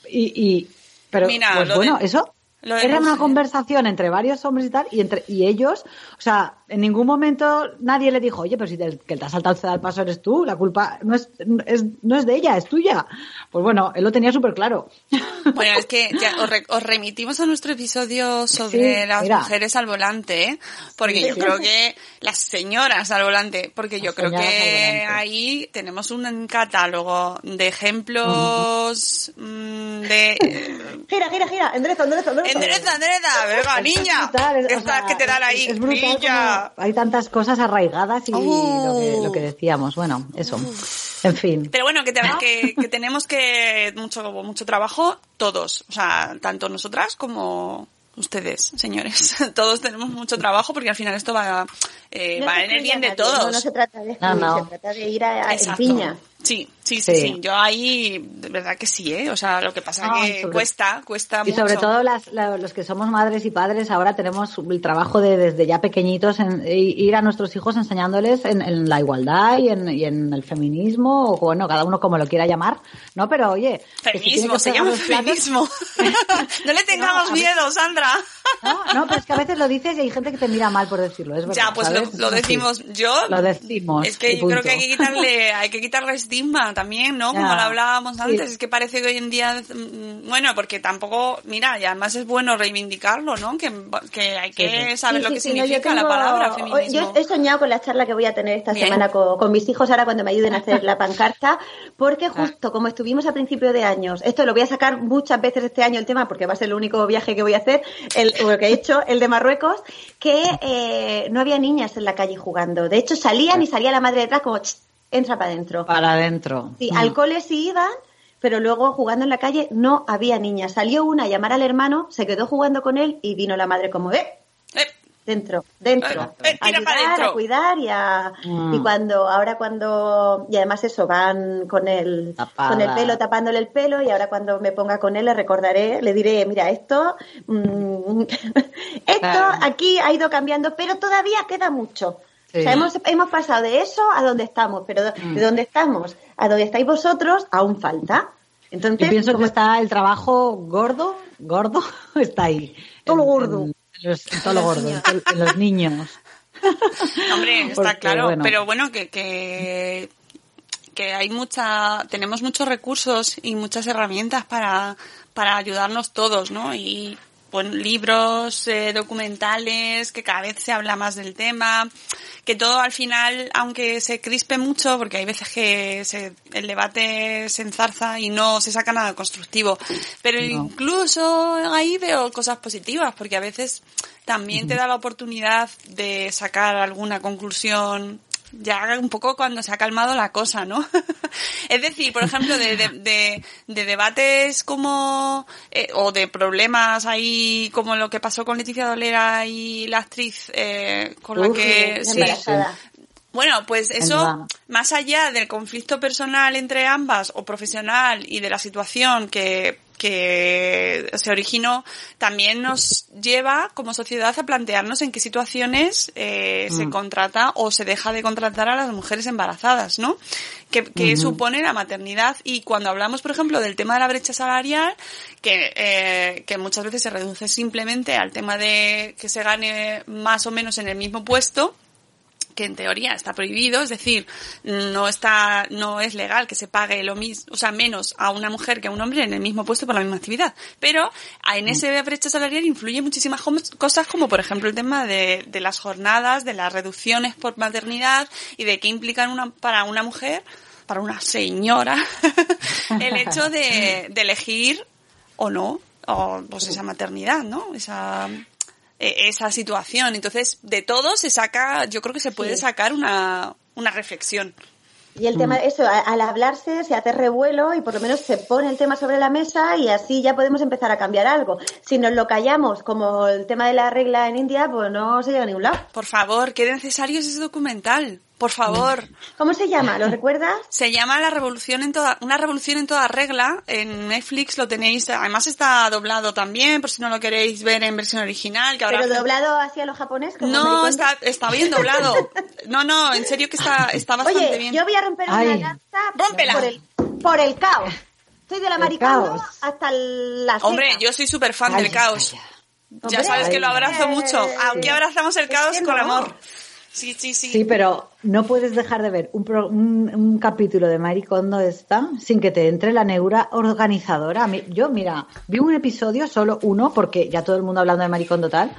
y. y pero, Mira, pues bueno, de- eso era una conversación entre varios hombres y tal, y entre y ellos, o sea, en ningún momento nadie le dijo, oye, pero si te, que te has saltado al paso eres tú, la culpa no es, es- no es de ella, es tuya. Pues bueno, él lo tenía súper claro. <laughs> Bueno, es que ya os, re- os remitimos a nuestro episodio sobre Sí, las mira. mujeres al volante, ¿eh? porque yo creo que las señoras al volante, porque yo Las creo señoras al que ahí tenemos un catálogo de ejemplos mm, de... gira, gira, gira, endereza, endereza, endereza. Endereza, endereza, venga, niña, brutal, es- o estas sea, que te dan ahí, es brutal niña. Hay tantas cosas arraigadas y Oh. lo, que, lo que decíamos, bueno, eso. En fin. Pero bueno, que, te- que, que tenemos que mucho, mucho trabajo todos, o sea, tanto nosotras como ustedes, señores. <laughs> Todos tenemos mucho trabajo porque al final esto va, eh, No va en el bien de todos. No, no se trata de No, excluir, no. se trata de ir a, a en piña. Sí, sí, sí, Sí. sí, Yo ahí, de verdad que sí, ¿eh? O sea, lo que pasa No, que sobre- cuesta, cuesta Y mucho. sobre todo las, la- los que somos madres y padres ahora tenemos el trabajo de desde ya pequeñitos en, ir a nuestros hijos enseñándoles en, en la igualdad y en, y en el feminismo o bueno cada uno como lo quiera llamar no pero oye que si tiene Feminismo, que se llama feminismo. <laughs> <laughs> no le tengamos No, miedo, Sandra. No, no pero es que a veces lo dices y hay gente que te mira mal por decirlo es verdad ya, pues lo, decimos yo. lo decimos Es que yo creo que hay que quitarle, <laughs> hay que quitarle estigma también, ¿no? Ya. Como lo hablábamos Sí. antes, es que parece que hoy en día, mm, bueno, porque tampoco, mira, y además es bueno reivindicarlo, ¿no? Que, que hay que Sí, saber sí, lo sí, que sí, no, yo significa la palabra Yo feminismo. he soñado con la charla que voy a tener esta Bien. semana con, con mis hijos ahora cuando me ayuden a hacer la <laughs> pancarta, porque justo como estuvimos a principio de años, esto lo voy a sacar muchas veces este año el tema porque va a ser el único viaje que voy a hacer, el, o el que he hecho, el de Marruecos, que eh, no había niñas en la calle jugando. De hecho salían y salía la madre detrás como, "Ch, entra para adentro. Para adentro. Sí, Mm. al cole sí iban, pero luego jugando en la calle no había niñas. Salió una a llamar al hermano, se quedó jugando con él y vino la madre como, ¡eh! Eh, Dentro, dentro. Eh, eh, ayudar, dentro. a cuidar y a... Mm. Y cuando, ahora cuando... Y además eso, van con el, Tapada. con el pelo, tapándole el pelo y ahora cuando me ponga con él le recordaré, le diré, mira, esto... mm, <laughs> esto Claro. aquí ha ido cambiando, pero todavía queda mucho. Sí. O sea, hemos, hemos pasado de eso a donde estamos, pero Mm. de donde estamos a donde estáis vosotros aún falta. Entonces, Yo pienso que está el trabajo gordo, gordo, <laughs> está ahí. Todo lo gordo. Los, en todo lo gordo, en los niños. <laughs> Hombre, está Porque, claro, bueno. pero bueno, que, que, que hay mucha, tenemos muchos recursos y muchas herramientas para, para ayudarnos todos, ¿no? Y bueno, libros, eh, documentales, que cada vez se habla más del tema, que todo al final, aunque se crispe mucho, porque hay veces que se, el debate se enzarza y no se saca nada constructivo, pero No. incluso ahí veo cosas positivas, porque a veces también te da la oportunidad de sacar alguna conclusión ya un poco cuando se ha calmado la cosa, ¿no? <laughs> es decir, por ejemplo, de, de, de, de debates como, eh, o de problemas ahí como lo que pasó con Leticia Dolera y la actriz eh, con la que... sí, bueno, pues eso, más allá del conflicto personal entre ambas o profesional y de la situación que, que se originó, también nos lleva como sociedad a plantearnos en qué situaciones eh, se Mm. contrata o se deja de contratar a las mujeres embarazadas, ¿no? Que, que supone la maternidad y cuando hablamos, por ejemplo, del tema de la brecha salarial, que, eh, que muchas veces se reduce simplemente al tema de que se gane más o menos en el mismo puesto, que en teoría está prohibido, es decir, no está, no es legal que se pague lo mismo, o sea, menos a una mujer que a un hombre en el mismo puesto por la misma actividad. Pero en ese brecha salarial influye muchísimas cosas como por ejemplo el tema de, de las jornadas, de las reducciones por maternidad y de qué implican una, para una mujer, para una señora, <laughs> el hecho de, de elegir o no, o pues esa maternidad, ¿no? Esa, esa situación. Entonces, de todo se saca, yo creo que se puede Sí. sacar una, una reflexión. Y el tema, eso, a- al hablarse se hace revuelo y por lo menos se pone el tema sobre la mesa y así ya podemos empezar a cambiar algo. Si nos lo callamos, como el tema de la regla en India, pues no se llega a ningún lado. Por favor, qué necesario es ese documental. Por favor. ¿Cómo se llama? ¿Lo recuerdas? Se llama La Revolución en toda, una revolución en toda regla. En Netflix lo tenéis, además está doblado también, por si no lo queréis ver en versión original, que ahora Pero doblado hacia lo japonés. como No, está, está bien doblado. <laughs> No, no, en serio que está, está bastante Oye, bien. yo voy a romper una lanza Rómpela. por el, por el caos. Soy de la caos. hasta la Hombre, yo soy súper fan del caos. Ya Hombre, sabes que lo abrazo eh, mucho. Aquí abrazamos el caos con no. amor. Sí, sí, sí. Sí, pero no puedes dejar de ver un, pro- un, capítulo de Maricondo esta sin que te entre la neura organizadora. Yo, mira, vi un episodio, solo uno, porque ya todo el mundo hablando de Maricondo tal.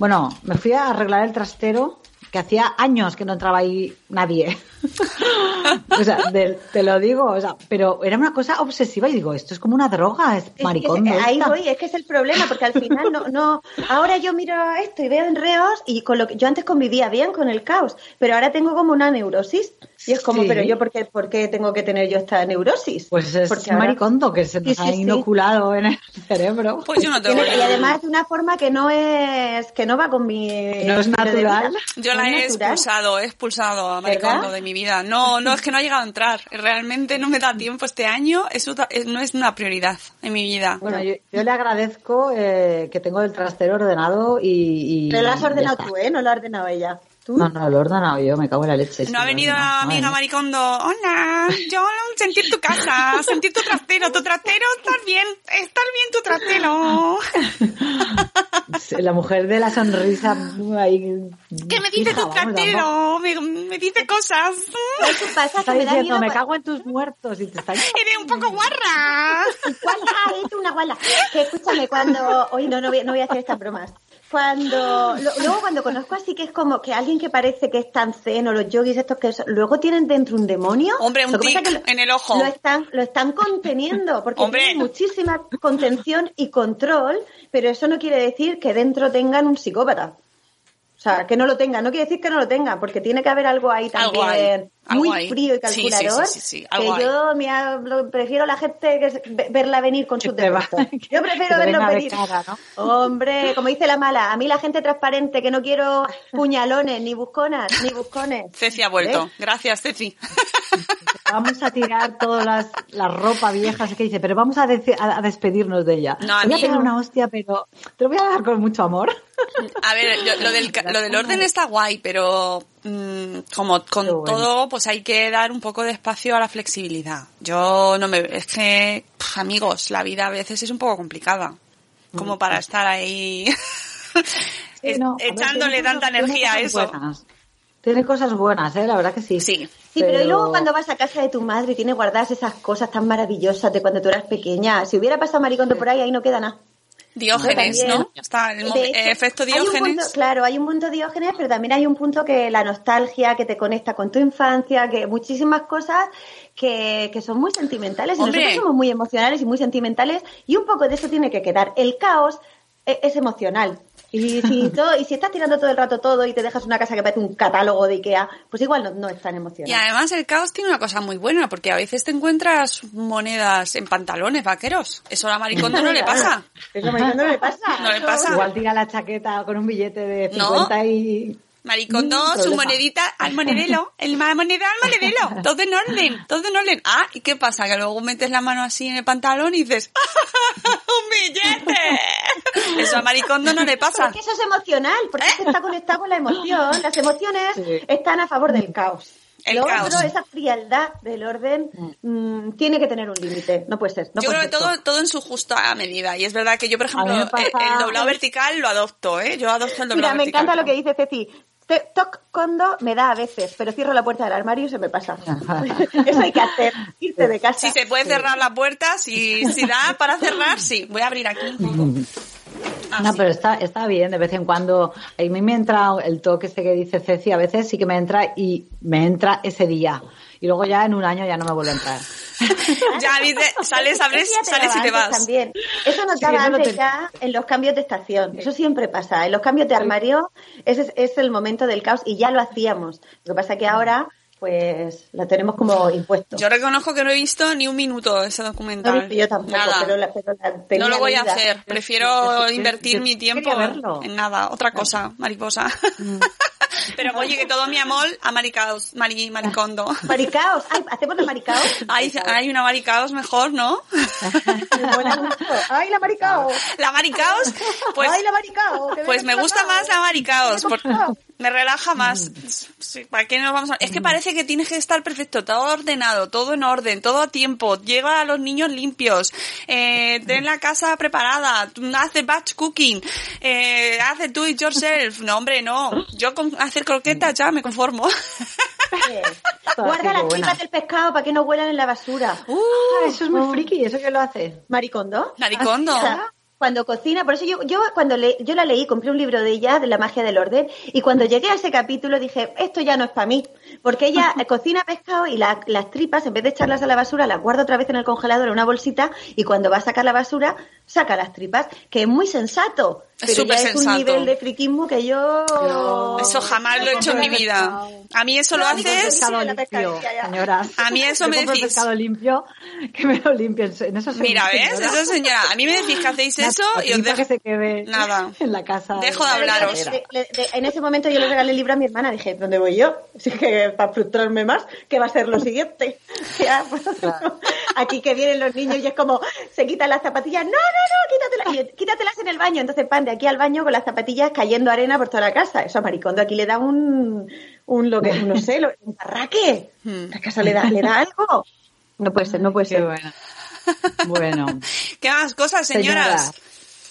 Bueno, me fui a arreglar el trastero, que hacía años que no entraba ahí nadie. <laughs> o sea, de- te lo digo, o sea, pero era una cosa obsesiva y digo, esto es como una droga, es Es que Maricondo. se- ahí voy, es que es el problema, porque al final no, no, ahora yo miro esto y veo enreos y con lo que yo antes convivía bien con el caos, pero ahora tengo como una neurosis y es como, Sí. pero yo por qué, por qué tengo que tener yo esta neurosis? Pues es Porque ahora- Maricondo que se nos Sí, ha sí, inoculado en el <laughs> cerebro. Pues yo no tengo y además de una forma que no es, que no va con mi no es natural. Yo la he natural. expulsado, he expulsado a Maricondo de mi vida. No, no, es que no ha llegado a entrar. Realmente no me da tiempo este año. Es otra- es- no es una prioridad en mi vida. Bueno, yo, yo le agradezco eh, que tengo el trastero ordenado y... y Pero lo has ordenado tú, ¿eh? No lo ha ordenado ella. ¿Tú? No, no, lo he ordenado yo, me cago en la leche. No ha venido la amiga Madre Maricondo. Hola, yo sentir tu casa, sentir tu trastero. Tu trastero, estás bien, estás bien tu trastero. La mujer de la sonrisa ahí. ¿Qué me dice tu cartero? Me, me dice cosas. ¿Sabes qué pasa? Está Que me da diciendo, miedo. me cago en tus muertos y te está Eres un poco guarra. Guala, eres una guala. Que escúchame, cuando. Hoy no, no voy, no voy a hacer estas bromas. Cuando. lo- luego, cuando conozco así que es como que alguien que parece que es tan zen o los yogis estos que son- luego tienen dentro un demonio. Hombre, un tic es que lo- en el ojo. Lo están, lo están conteniendo porque Hombre. tienen muchísima contención y control, pero eso no quiere decir que dentro tengan un psicópata. O sea, que no lo tengan, no quiere decir que no lo tengan, porque tiene que haber algo ahí Algo también algo muy frío y Sí, sí, calculador. sí, sí, sí, que yo me prefiero la gente que verla venir con sus defectos. <laughs> Yo prefiero verlo venir. cara, ¿no? Hombre, como dice la mala, a mí la gente transparente que no quiero <laughs> puñalones, ni busconas, ni buscones. Ceci ha vuelto. ¿Ves? Gracias, Ceci. <laughs> Vamos a tirar todas las, la ropa vieja, así que dice, pero vamos a, a- a despedirnos de ella. No, a Te voy mí- a pegar una hostia, pero te lo voy a dar con mucho amor. A ver, yo- lo, del, ca- lo del orden está guay, pero como con bueno. todo, pues hay que dar un poco de espacio a la flexibilidad. Yo no me... Es que, amigos, la vida a veces es un poco complicada. Como para estar ahí <laughs> Sí, no, <laughs> ver, echándole tiene tanta cosas- tiene energía a cosas eso. buenas. Tiene cosas buenas, ¿eh? La verdad que sí. Sí. Sí, pero... y luego cuando vas a casa de tu madre y tienes guardadas esas cosas tan maravillosas de cuando tú eras pequeña, si hubiera pasado maricondo por ahí, ahí no queda nada. Diógenes. ¿no? Está el hecho, eh, efecto hay un punto- Diógenes. claro, hay un punto Diógenes, pero también hay un punto que la nostalgia, que te conecta con tu infancia, que muchísimas cosas que, que son muy sentimentales. Y nosotros somos muy emocionales y muy sentimentales y un poco de eso tiene que quedar. El caos e- es, emocional. Y si, <laughs> todo, y si estás tirando todo el rato todo y te dejas una casa que parece un catálogo de Ikea, pues igual no, no es tan emocional. Y además el caos tiene una cosa muy buena, porque a veces te encuentras monedas en pantalones vaqueros. Eso a Maricondo no le <laughs> pasa. Eso a Maricondo no le pasa. No le pasa. Igual tira la chaqueta con un billete de No. 50 y... Maricondo, Mm, su monedita al <laughs> monedero, el moneda al monedero, <laughs> todo en orden, todo en orden. Ah, ¿y qué pasa? Que luego metes la mano así en el pantalón y dices, <laughs> ¡un billete! Eso a Maricondo no le pasa. Porque eso es emocional, porque que está conectado con la emoción. Las emociones Sí. están a favor del caos. El Lo caos. otro, esa frialdad del orden, mm, tiene que tener un límite. No puede ser. No yo puede creo que todo, todo en su justa medida. Y es verdad que yo, por ejemplo, pasa- el, el doblado vertical lo adopto, ¿eh? Yo adopto el doblado Mira, me vertical. encanta lo que dice Ceci. Toc condo me da a veces, pero cierro la puerta del armario y se me pasa. <laughs> Eso hay que hacer, irte de casa. Si se puede cerrar la puerta, si, si da para cerrar, sí. Voy a abrir aquí un <laughs> poco. Ah, No, sí. pero está, está bien, de vez en cuando. A mí me entra el toque este que dice Ceci, a veces sí que me entra y me entra ese día. Y luego ya en un año ya no me vuelve a entrar. <laughs> Ya dice, <laughs> sales, abres, sales y te vas. También. Eso nos Sí, antes te- ya en los cambios de estación. Eso siempre pasa. En los cambios de armario ese es, es el momento del caos y ya lo hacíamos. Lo que pasa que ahora pues lo tenemos como impuesto. Yo reconozco que no he visto ni un minuto ese no documental. he visto yo tampoco, Nada. pero, la, pero la tenía no lo voy a hacer. Prefiero invertir yo mi tiempo en nada. Otra cosa, mariposa. <laughs> Pero oye, que todo mi amor a maricaos, mari, maricondo. <laughs> Maricaos. Ay, ¿Hacemos la maricaos? <laughs> Hay, hay una maricaos mejor, ¿no? Ay, la maricaos. La maricaos, pues, Ay, la maricaos. pues me gusta más la maricaos. por- Maricaos. Me relaja más. Sí, ¿Para qué nos vamos a... Es que parece que tienes que estar perfecto, todo ordenado, todo en orden, todo a tiempo. Lleva a los niños limpios. Eh, ten la casa preparada. Haz the batch cooking. Eh, haz the do it yourself. No, hombre, no. Yo con hacer croquetas ya me conformo. <laughs> Guarda las tripas del pescado para que no huelan en la basura. Ah, eso es muy friki, ¿eso que lo hace? Maricondo. Maricondo. O sea, Cuando cocina, por eso yo, yo cuando le, yo la leí, compré un libro de ella, de la magia del orden, y cuando llegué a ese capítulo dije, esto ya no es para mí, porque ella cocina pescado y la- las tripas, en vez de echarlas a la basura, las guarda otra vez en el congelador en una bolsita, y cuando va a sacar la basura, saca las tripas, que es muy sensato, Es pero ya es un nivel de friquismo que yo... Eso jamás lo he hecho en mi vida. A mí eso lo No, haces... limpio, señora. A mí eso Yo <laughs> me decís. pescado limpio, que me lo limpien. En eso soy Mira, ¿ves? señora. Eso, señora. A mí me decís que hacéis eso y os dejo... que se quede Nada. <laughs> en la casa. Dejo de hablaros. Le- le- le- en ese momento yo le regalé el libro a mi hermana. Dije, ¿dónde voy yo? Así que para frustrarme más, ¿qué va a ser lo siguiente? <laughs> Ya, pues, aquí que vienen los niños y es como, se quitan las zapatillas. No, no, no, quítatelas. Quítatelas en el baño. Entonces pan de aquí al baño con las zapatillas cayendo arena por toda la casa. Eso a Maricondo aquí le da un, un lo que, no sé, lo- un barraque. Hmm. La casa le da, le da algo. No puede ser, no puede Qué ser. bueno. <laughs> Bueno, <laughs> ¿Qué más cosas, señoras?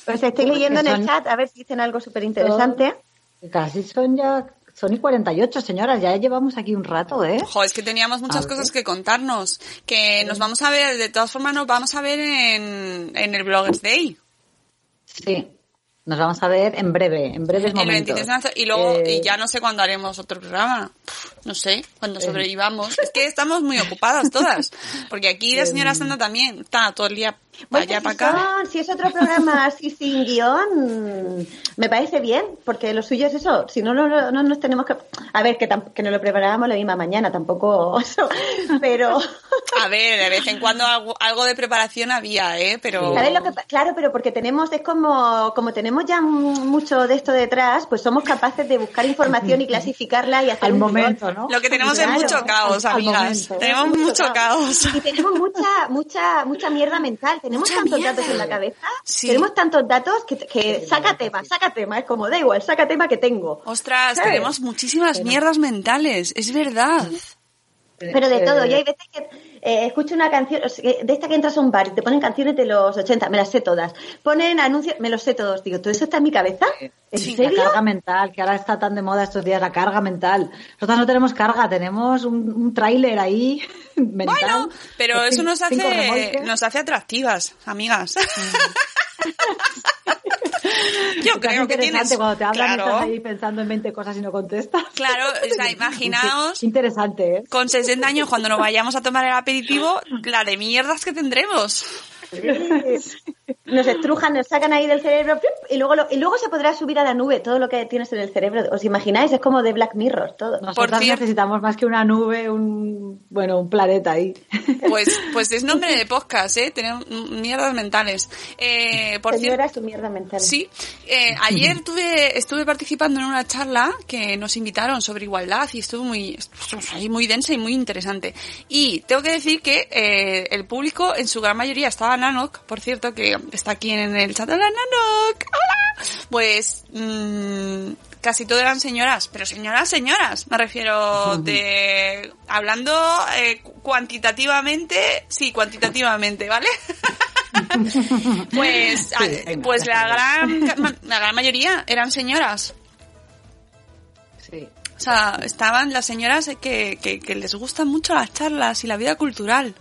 Pues estoy leyendo en el chat a ver si dicen algo súper interesante. Casi son ya, son y 48, señoras, ya llevamos aquí un rato, ¿eh? Jo, es que teníamos muchas cosas que contarnos. Que nos vamos a ver, de todas formas nos vamos a ver en, en el Bloggers Day. Sí, nos vamos a ver en breve, en breves El momentos. 23 de marzo. Y luego, Eh, y ya no sé cuándo haremos otro programa. No sé, cuando sobrevivamos. Es que estamos muy ocupadas todas. Porque aquí la <laughs> señora Sandra también está todo el día si, para acá. son- si es otro programa <laughs> así sin guion, me parece bien, porque lo suyo es eso. Si no, no, no, no nos tenemos que. A ver, que, que nos lo preparábamos la misma mañana, tampoco. eso, <laughs> pero. A ver, de vez en cuando algo, algo de preparación había, ¿eh? Pero... ¿Sabes lo que Claro, pero porque tenemos, es como, como tenemos ya mucho de esto detrás, pues somos capaces de buscar información y <laughs> clasificarla y hacer Al un momento, guion. ¿no? Lo que tenemos es mucho caos, amigas. momento. Tenemos mucho caos. Y tenemos mucha, mucha, mucha mierda mental. Tenemos Mucha tantos mierda. datos en la cabeza. Sí. Tenemos tantos datos que, que saca tema, saca tema. Es como, da igual, saca tema que tengo. Ostras, ¿Sabes? tenemos muchísimas mierdas mentales, es verdad. Pero de todo. Yo hay veces que eh, escucho una canción, o sea, que de esta que entras a un bar y te ponen canciones de los 80, me las sé todas. Ponen anuncios, me los sé todos. Digo, ¿todo eso está en mi cabeza? ¿En Sí, serio? La carga mental, que ahora está tan de moda estos días, la carga mental. Nosotras no tenemos carga, tenemos un, un tráiler ahí <laughs> mental. Bueno, pero eso nos hace, nos hace atractivas, amigas. Es <laughs> <laughs> Yo creo que tienes... cuando te hablan claro, estás ahí pensando en 20 cosas y no contestas. claro, o sea, <laughs> imaginaos interesante, ¿eh? con 60 años cuando nos vayamos a tomar el aperitivo, la de mierdas que tendremos. <laughs> Nos estrujan, nos sacan ahí del cerebro y luego, lo- y luego se podrá subir a la nube todo lo que tienes en el cerebro. ¿Os imagináis? Es como de Black Mirror todo. Nosotras cierto- necesitamos más que una nube, un bueno, un planeta ahí. Pues, pues es nombre de <laughs> podcast, ¿eh? Tenemos mierdas mentales. Eh, por cierto, Señora, su mierda mental. Sí, eh, ayer tuve, estuve participando en una charla que nos invitaron sobre igualdad y estuvo muy, muy densa y muy interesante. Y tengo que decir que eh, el público en su gran mayoría estaba Nanok, por cierto, que está aquí en el chat. Hola Nanok, hola. Pues mm, casi todo eran señoras, pero señoras, señoras, me refiero de <laughs> hablando eh, cuantitativamente, sí, cuantitativamente, ¿vale? <laughs> Pues, pues la gran, la gran mayoría eran señoras. Sí. O sea, estaban las señoras que, que, que les gustan mucho las charlas y la vida cultural.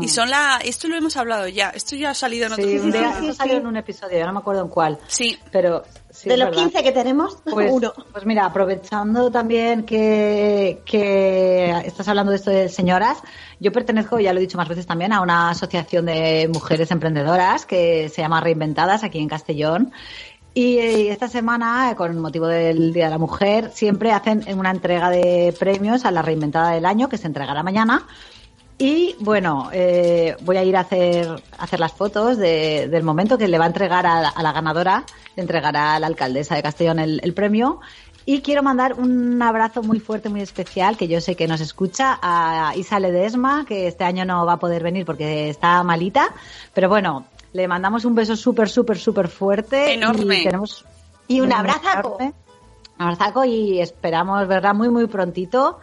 Y son la, esto lo hemos hablado ya, esto ya ha salido en otro Sí, día sí, esto salió en un episodio, no me acuerdo en cuál. Sí, Pero sí, de los verdad. 15 que tenemos, <laughs> Pues, uno. pues mira, aprovechando también que, que estás hablando de esto de señoras, yo pertenezco, ya lo he dicho más veces también, a una asociación de mujeres emprendedoras que se llama Reinventadas aquí en Castellón. Y eh, esta semana, con motivo del Día de la Mujer, siempre hacen una entrega de premios a la reinventada del año, que se entregará mañana. Y bueno, eh, voy a ir a hacer, a hacer las fotos de- del momento que le va a entregar a, la- a la ganadora, le entregará a la alcaldesa de Castellón el, el premio. Y quiero mandar un abrazo muy fuerte, muy especial, que yo sé que nos escucha, a Isa Ledesma, que este año no va a poder venir porque está malita. Pero bueno, le mandamos un beso súper, súper, súper fuerte. Enorme. Y, tenemos Y un abrazaco. Un abrazaco y esperamos verla muy, muy prontito.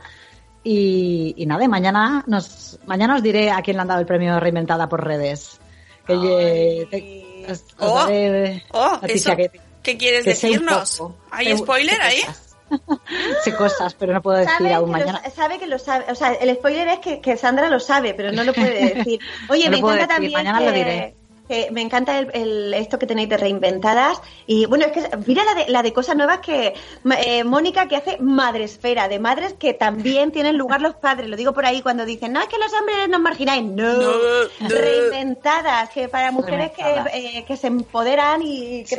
Y, y nada, y mañana nos, mañana os diré a quién le han dado el premio Reinventada por redes. Que ye- te- os- os Oh, daré oh, eso, que- ¿qué quieres que decirnos? ¿Hay spoiler ahí? cosas. <laughs> sé cosas, pero no puedo decir Sabe aún mañana. lo, sabe que lo sabe. O sea, el spoiler es que, que Sandra lo sabe, pero no lo puede <laughs> decir. Oye, No me encanta decir, también mañana que, lo diré. Que me encanta el, el- esto que tenéis de reinventadas. Y bueno, es que mira la de, la de cosas nuevas que eh, Mónica que hace madresfera, de madres que también tienen lugar los padres. Lo digo por ahí cuando dicen, no, es que los hombres nos margináis. No, No, no. reinventadas, que para mujeres que, eh, que se empoderan y Sí.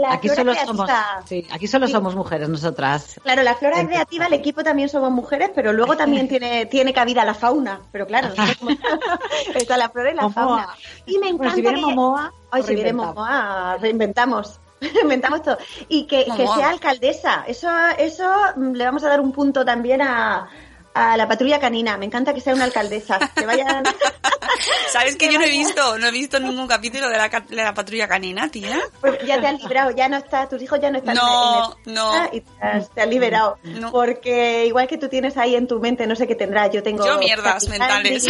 La Aquí flora solo creativa. somos, sí, aquí solo Sí. somos mujeres nosotras. Claro, la flora creativa, el equipo también somos mujeres, pero luego también tiene, tiene cabida la fauna. Pero claro, somos- <laughs> está la flora y la Momoa. fauna. Y me encanta Bueno, si viene Momoa, Ay, lo si viene. Momoa, reinventamos. <laughs> Reinventamos todo. Y que, que sea alcaldesa. Eso, eso mm, le vamos a dar un punto también a, a la patrulla canina. Me encanta que sea una alcaldesa. Que vayan. <laughs> <laughs> ¿Sabes que yo no he visto, no he visto ningún capítulo de la, ca- de la patrulla canina, tía? Pues ya te has librado, ya no estás, tus hijos ya no están No, en el- no. y te has, te has liberado. No. Porque igual que tú tienes ahí en tu mente, no sé qué tendrás, yo tengo... Yo mierdas mentales.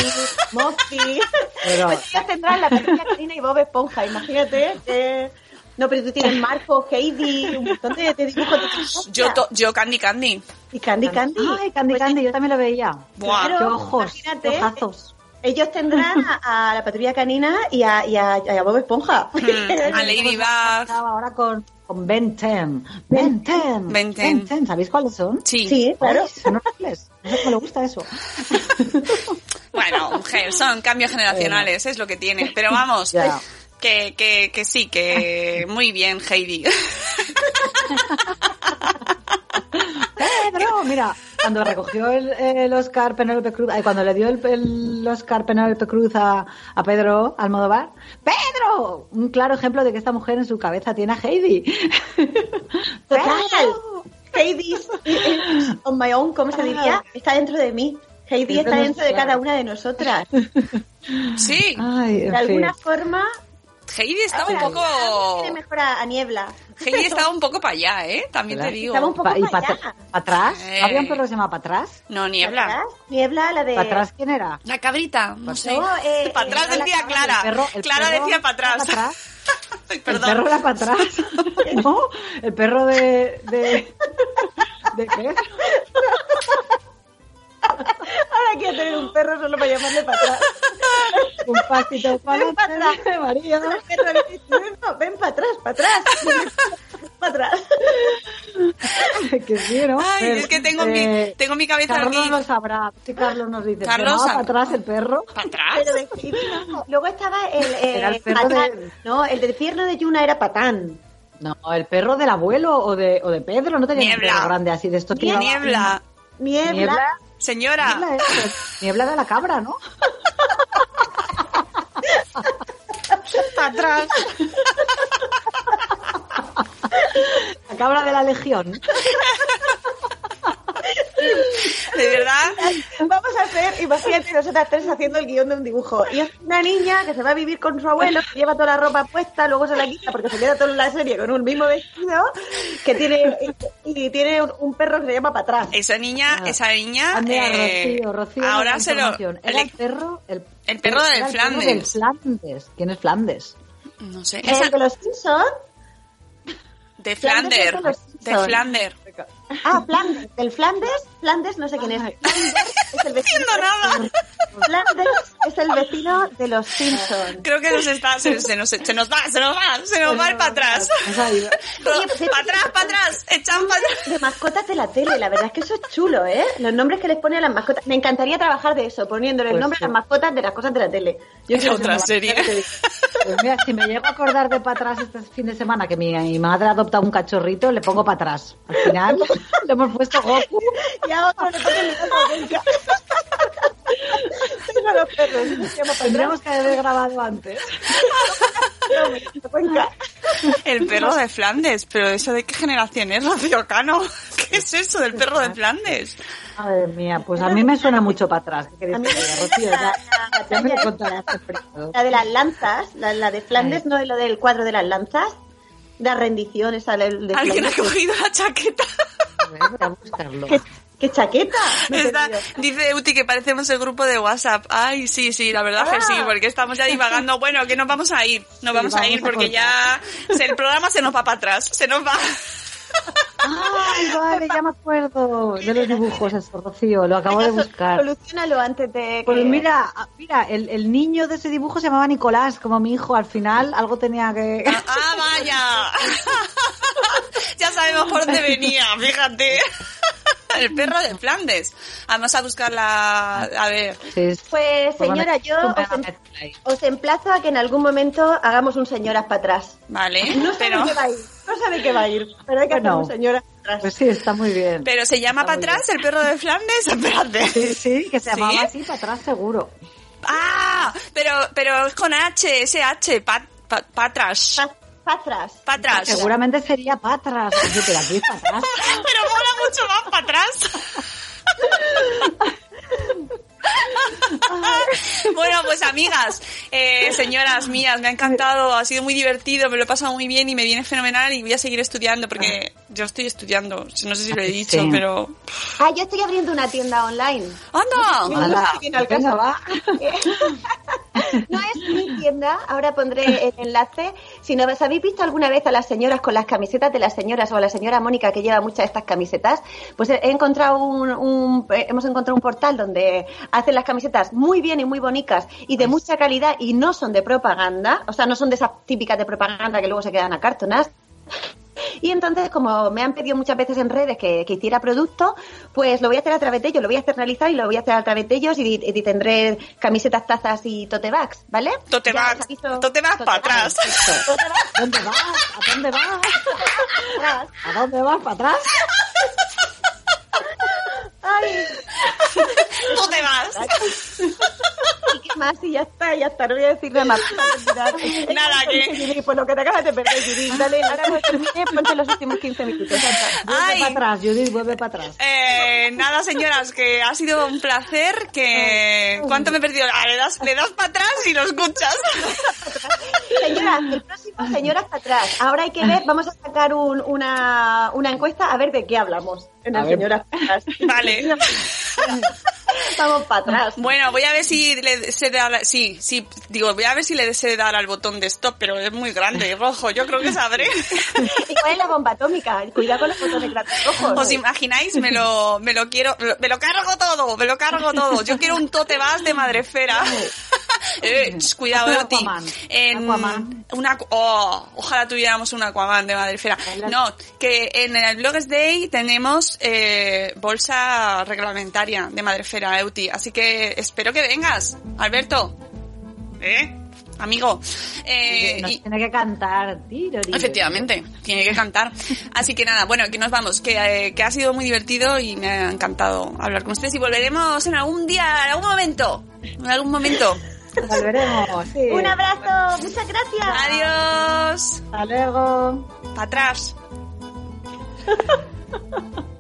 Moffy... Pero- <laughs> Pues ellos tendrán la patrulla canina y Bob Esponja, imagínate. No, pero tú tienes Marco, Heidi, un montón de, de dibujos de Yo, to- yo Candy Candy. Y Candy Candy. Ay, Candy Pues Candy, yo también lo veía. Buah. Qué ojos, imagínate. qué ojazos. Ellos tendrán a, a la patrulla canina y a, y a, y a Bob Esponja. Mm, a <laughs> Ladybug. Estaba ahora con, con Ben 10. Ben 10. Ben 10. ¿Sabéis cuáles son? Sí. Sí, claro. Son horribles. No sé cómo le gusta eso. <laughs> Bueno, mujer, son cambios generacionales, es lo que tiene. Pero vamos, Ya. Que, que, que sí, que <laughs> muy bien, Heidi. <laughs> Pedro, mira, cuando recogió el, el Oscar Penélope Cruz, ay, cuando le dio el, el Oscar Penélope Cruz a, a Pedro Almodóvar, ¡Pedro! Un claro ejemplo de que esta mujer en su cabeza tiene a Heidi. <laughs> Heidi on my own, ¿cómo se diría? Está dentro de mí. Heidi está de dentro de cada una de nosotras. Sí, Ay, De alguna forma, Heidi estaba un poco... tiene mejor a, a Niebla. Heidi <laughs> estaba un poco para allá, ¿eh? También te digo. Estaba un poco Pa- ¿Y para para allá. atrás? Eh. ¿Había un perro que se llama para atrás? No, ¿Para niebla. atrás? Niebla, la de... ¿Para atrás quién era? La cabrita, no sé. No, <laughs> eh, para atrás eh, decía la- Clara. el perro- el Clara perro decía para atrás. para atrás. <laughs> Ay, El Perdón. perro era para atrás. ¿No? El perro de... ¿De, ¿de qué? Ahora quiero tener un perro solo para llamarle para atrás. Un pasito para Ven para atrás. atrás, María. "Ven, para atrás, para atrás. para atrás. que sí, ¿no? Ay, Pero, es que tengo, eh, mi, tengo mi cabeza Carlos aquí. lo sabrá. Si Carlos nos dice, Carlos ¿se llamaba sabe. para atrás el perro? ¿Para atrás? Pero no. Luego estaba el... eh, Era el perro Patán. de- No, el del infierno de Yuna era Patán. No, el perro del abuelo o de, o de Pedro. No tenía un Niebla. perro grande así de estos Niebla. Niebla. Niebla. Señora. Niebla, es- Niebla era la cabra, ¿no? Para atrás. La cabra de la legión. De verdad. Vamos a hacer, imagínate nosotras tres haciendo el guion de un dibujo. Y es una niña que se va a vivir con su abuelo, que lleva toda la ropa puesta, luego se la quita porque se queda toda la serie con un mismo vestido, que tiene, y, tiene un, perro que se llama para atrás. Esa niña, Ah. esa niña. Andrea, eh, Rocío, Rocío. ahora se lo. Era el el- perro... El, el perro de era el Flandes. del Flandes. ¿Quién es Flandes? no sé. El Esa, de los Simpsons. de Flandes es Flander. de. Flander. Ah, Flandes. Del Flandes, Flandes no sé quién es. Flanders es el vecino. entiendo nada. Flanders es el vecino de los Simpsons. Creo que nos está. Se, se nos, se nos va, se nos va, se nos va el para atrás. Para atrás, para atrás. Echan para atrás. De mascotas de la tele, la verdad es que eso es chulo, ¿eh? Los nombres que les ponen a las mascotas. Me encantaría trabajar de eso, poniéndole el Pues nombre sí. a las mascotas de las cosas de la tele. Yo Es otra serie. Pues mira, si me llego a acordar de para atrás este fin de semana que mi, mi madre ha adoptado un cachorrito, le pongo para atrás. Al final le hemos puesto Goku. Y a otro le ponen el. Tengo los perros. Tendríamos que haber grabado antes. El perro de Flandes. Pero eso de qué generación es, Rocío Cano. ¿Qué es eso del perro de Flandes? Madre mía, pues a mí me suena mucho para atrás. ¿Qué queréis A mí que me- diga, Rocío? Ya, la- ya me lo de las lanzas, la, la de Flandes, no es lo del cuadro de las lanzas. La rendición, esa de, de Alguien ha cogido la chaqueta. A ver, voy a buscarlo. ¿Qué, chaqueta? Dice Uti que parecemos el grupo de WhatsApp. Ay, sí, sí, la verdad que Ah. sí, porque estamos ya divagando. Bueno, que nos vamos a ir, nos Sí, vamos a ir a porque ya se- el programa se nos va para atrás, se nos va. Ay, vale, ya me acuerdo de los dibujos, eso, Rocío, lo acabo de buscar. Solucionalo antes de que... Pues mira, mira, el, el niño de ese dibujo se llamaba Nicolás, como mi hijo. Al final algo tenía que... Ah, vaya. ya sabemos por dónde venía, fíjate. El perro de Flandes. Vamos a buscar la... A ver. Sí, sí. Pues Pues señora, yo os, em- os emplazo a que en algún momento hagamos un señoras para atrás. Vale, No sabe pero... qué va a ir, no sabe qué va a ir, pero hay que Bueno. hacer atrás. Pues sí, está muy bien. Pero se llama para atrás el perro de Flandes. <laughs> Espérate. Sí, sí, que se ¿Sí? llamaba así, para atrás seguro. Ah, pero, pero es con H, ese H, pa, pa, pa atrás. Pa- pa' atrás. Pa' atrás. Seguramente sería para atrás. Oye, pero aquí atrás. <laughs> Pero mola mucho más para atrás. <laughs> <laughs> bueno, pues amigas, eh, señoras mías, me ha encantado, ha sido muy divertido, me lo he pasado muy bien y me viene fenomenal y voy a seguir estudiando porque yo estoy estudiando, no sé si lo he dicho, Sí. pero... Ah, yo estoy abriendo una tienda online. ¡Anda! No <laughs> <laughs> No es mi tienda, ahora pondré el enlace. Si no os habéis visto alguna vez a las señoras con las camisetas de las señoras o a la señora Mónica que lleva muchas de estas camisetas, pues he encontrado un, un- hemos encontrado un portal donde hacen las camisetas muy bien y muy bonitas y de mucha calidad y no son de propaganda, o sea, no son de esas típicas de propaganda que luego se quedan acartonadas. Y entonces, como me han pedido muchas veces en redes que, que hiciera producto, pues lo voy a hacer a través de ellos, lo voy a hacer realizar y lo voy a hacer a través de ellos y, y tendré camisetas, tazas y tote bags, ¿vale? Tote bags, tote bags pa' atrás. ¿Dónde vas? ¿A dónde vas? ¿A dónde vas? ¿Para atrás? <laughs> Ay, ¿Tú te vas? ¿y <laughs> qué más? Y ya está, ya está, no voy a decir nada más. Nada, que- <laughs> Por lo que te acabas de perder, Judith. Dale, ahora cuando termine, ponte los últimos 15 minutos. Vuelve Ay. para atrás, Judith, vuelve para atrás. Eh, nada, señoras, que ha sido un placer. Que ¿Cuánto me he perdido? Ah, le das, le das para atrás y lo escuchas. Señoras, el próximo Señoras para atrás. Ahora hay que ver, vamos a sacar un- una, una encuesta a ver de qué hablamos en ver. Señoras para atrás. Vale. Vamos para atrás. Bueno, voy a ver si le sé dar, sí, sí, digo, voy a ver si le sé dar al botón de stop, pero es muy grande y rojo. Yo creo que sabré. ¿Y cuál es la bomba atómica? Cuidado con los botones grandes rojos. ¿Os imagináis? Me lo, me lo quiero, me lo cargo todo, me lo cargo todo. Yo quiero un tote vas de madrefera. <laughs> eh, cuidado, Oti. Aquaman. En Aquaman. una, oh, ojalá tuviéramos un Aquaman de madrefera. No, que en el Blogs Day tenemos eh, bolsa reglamentaria de madrefera, Euti. Así que espero que vengas, Alberto. ¿Eh? Amigo. Eh, Nos y- tiene que cantar. tiro, tiro. Efectivamente, tiene que cantar. Así que nada, bueno, que nos vamos, que, eh, que ha sido muy divertido y me ha encantado hablar con ustedes y volveremos en algún día, en algún momento, en algún momento. Volveremos, sí. Un abrazo, muchas gracias. Adiós. Hasta luego. Para atrás. <laughs>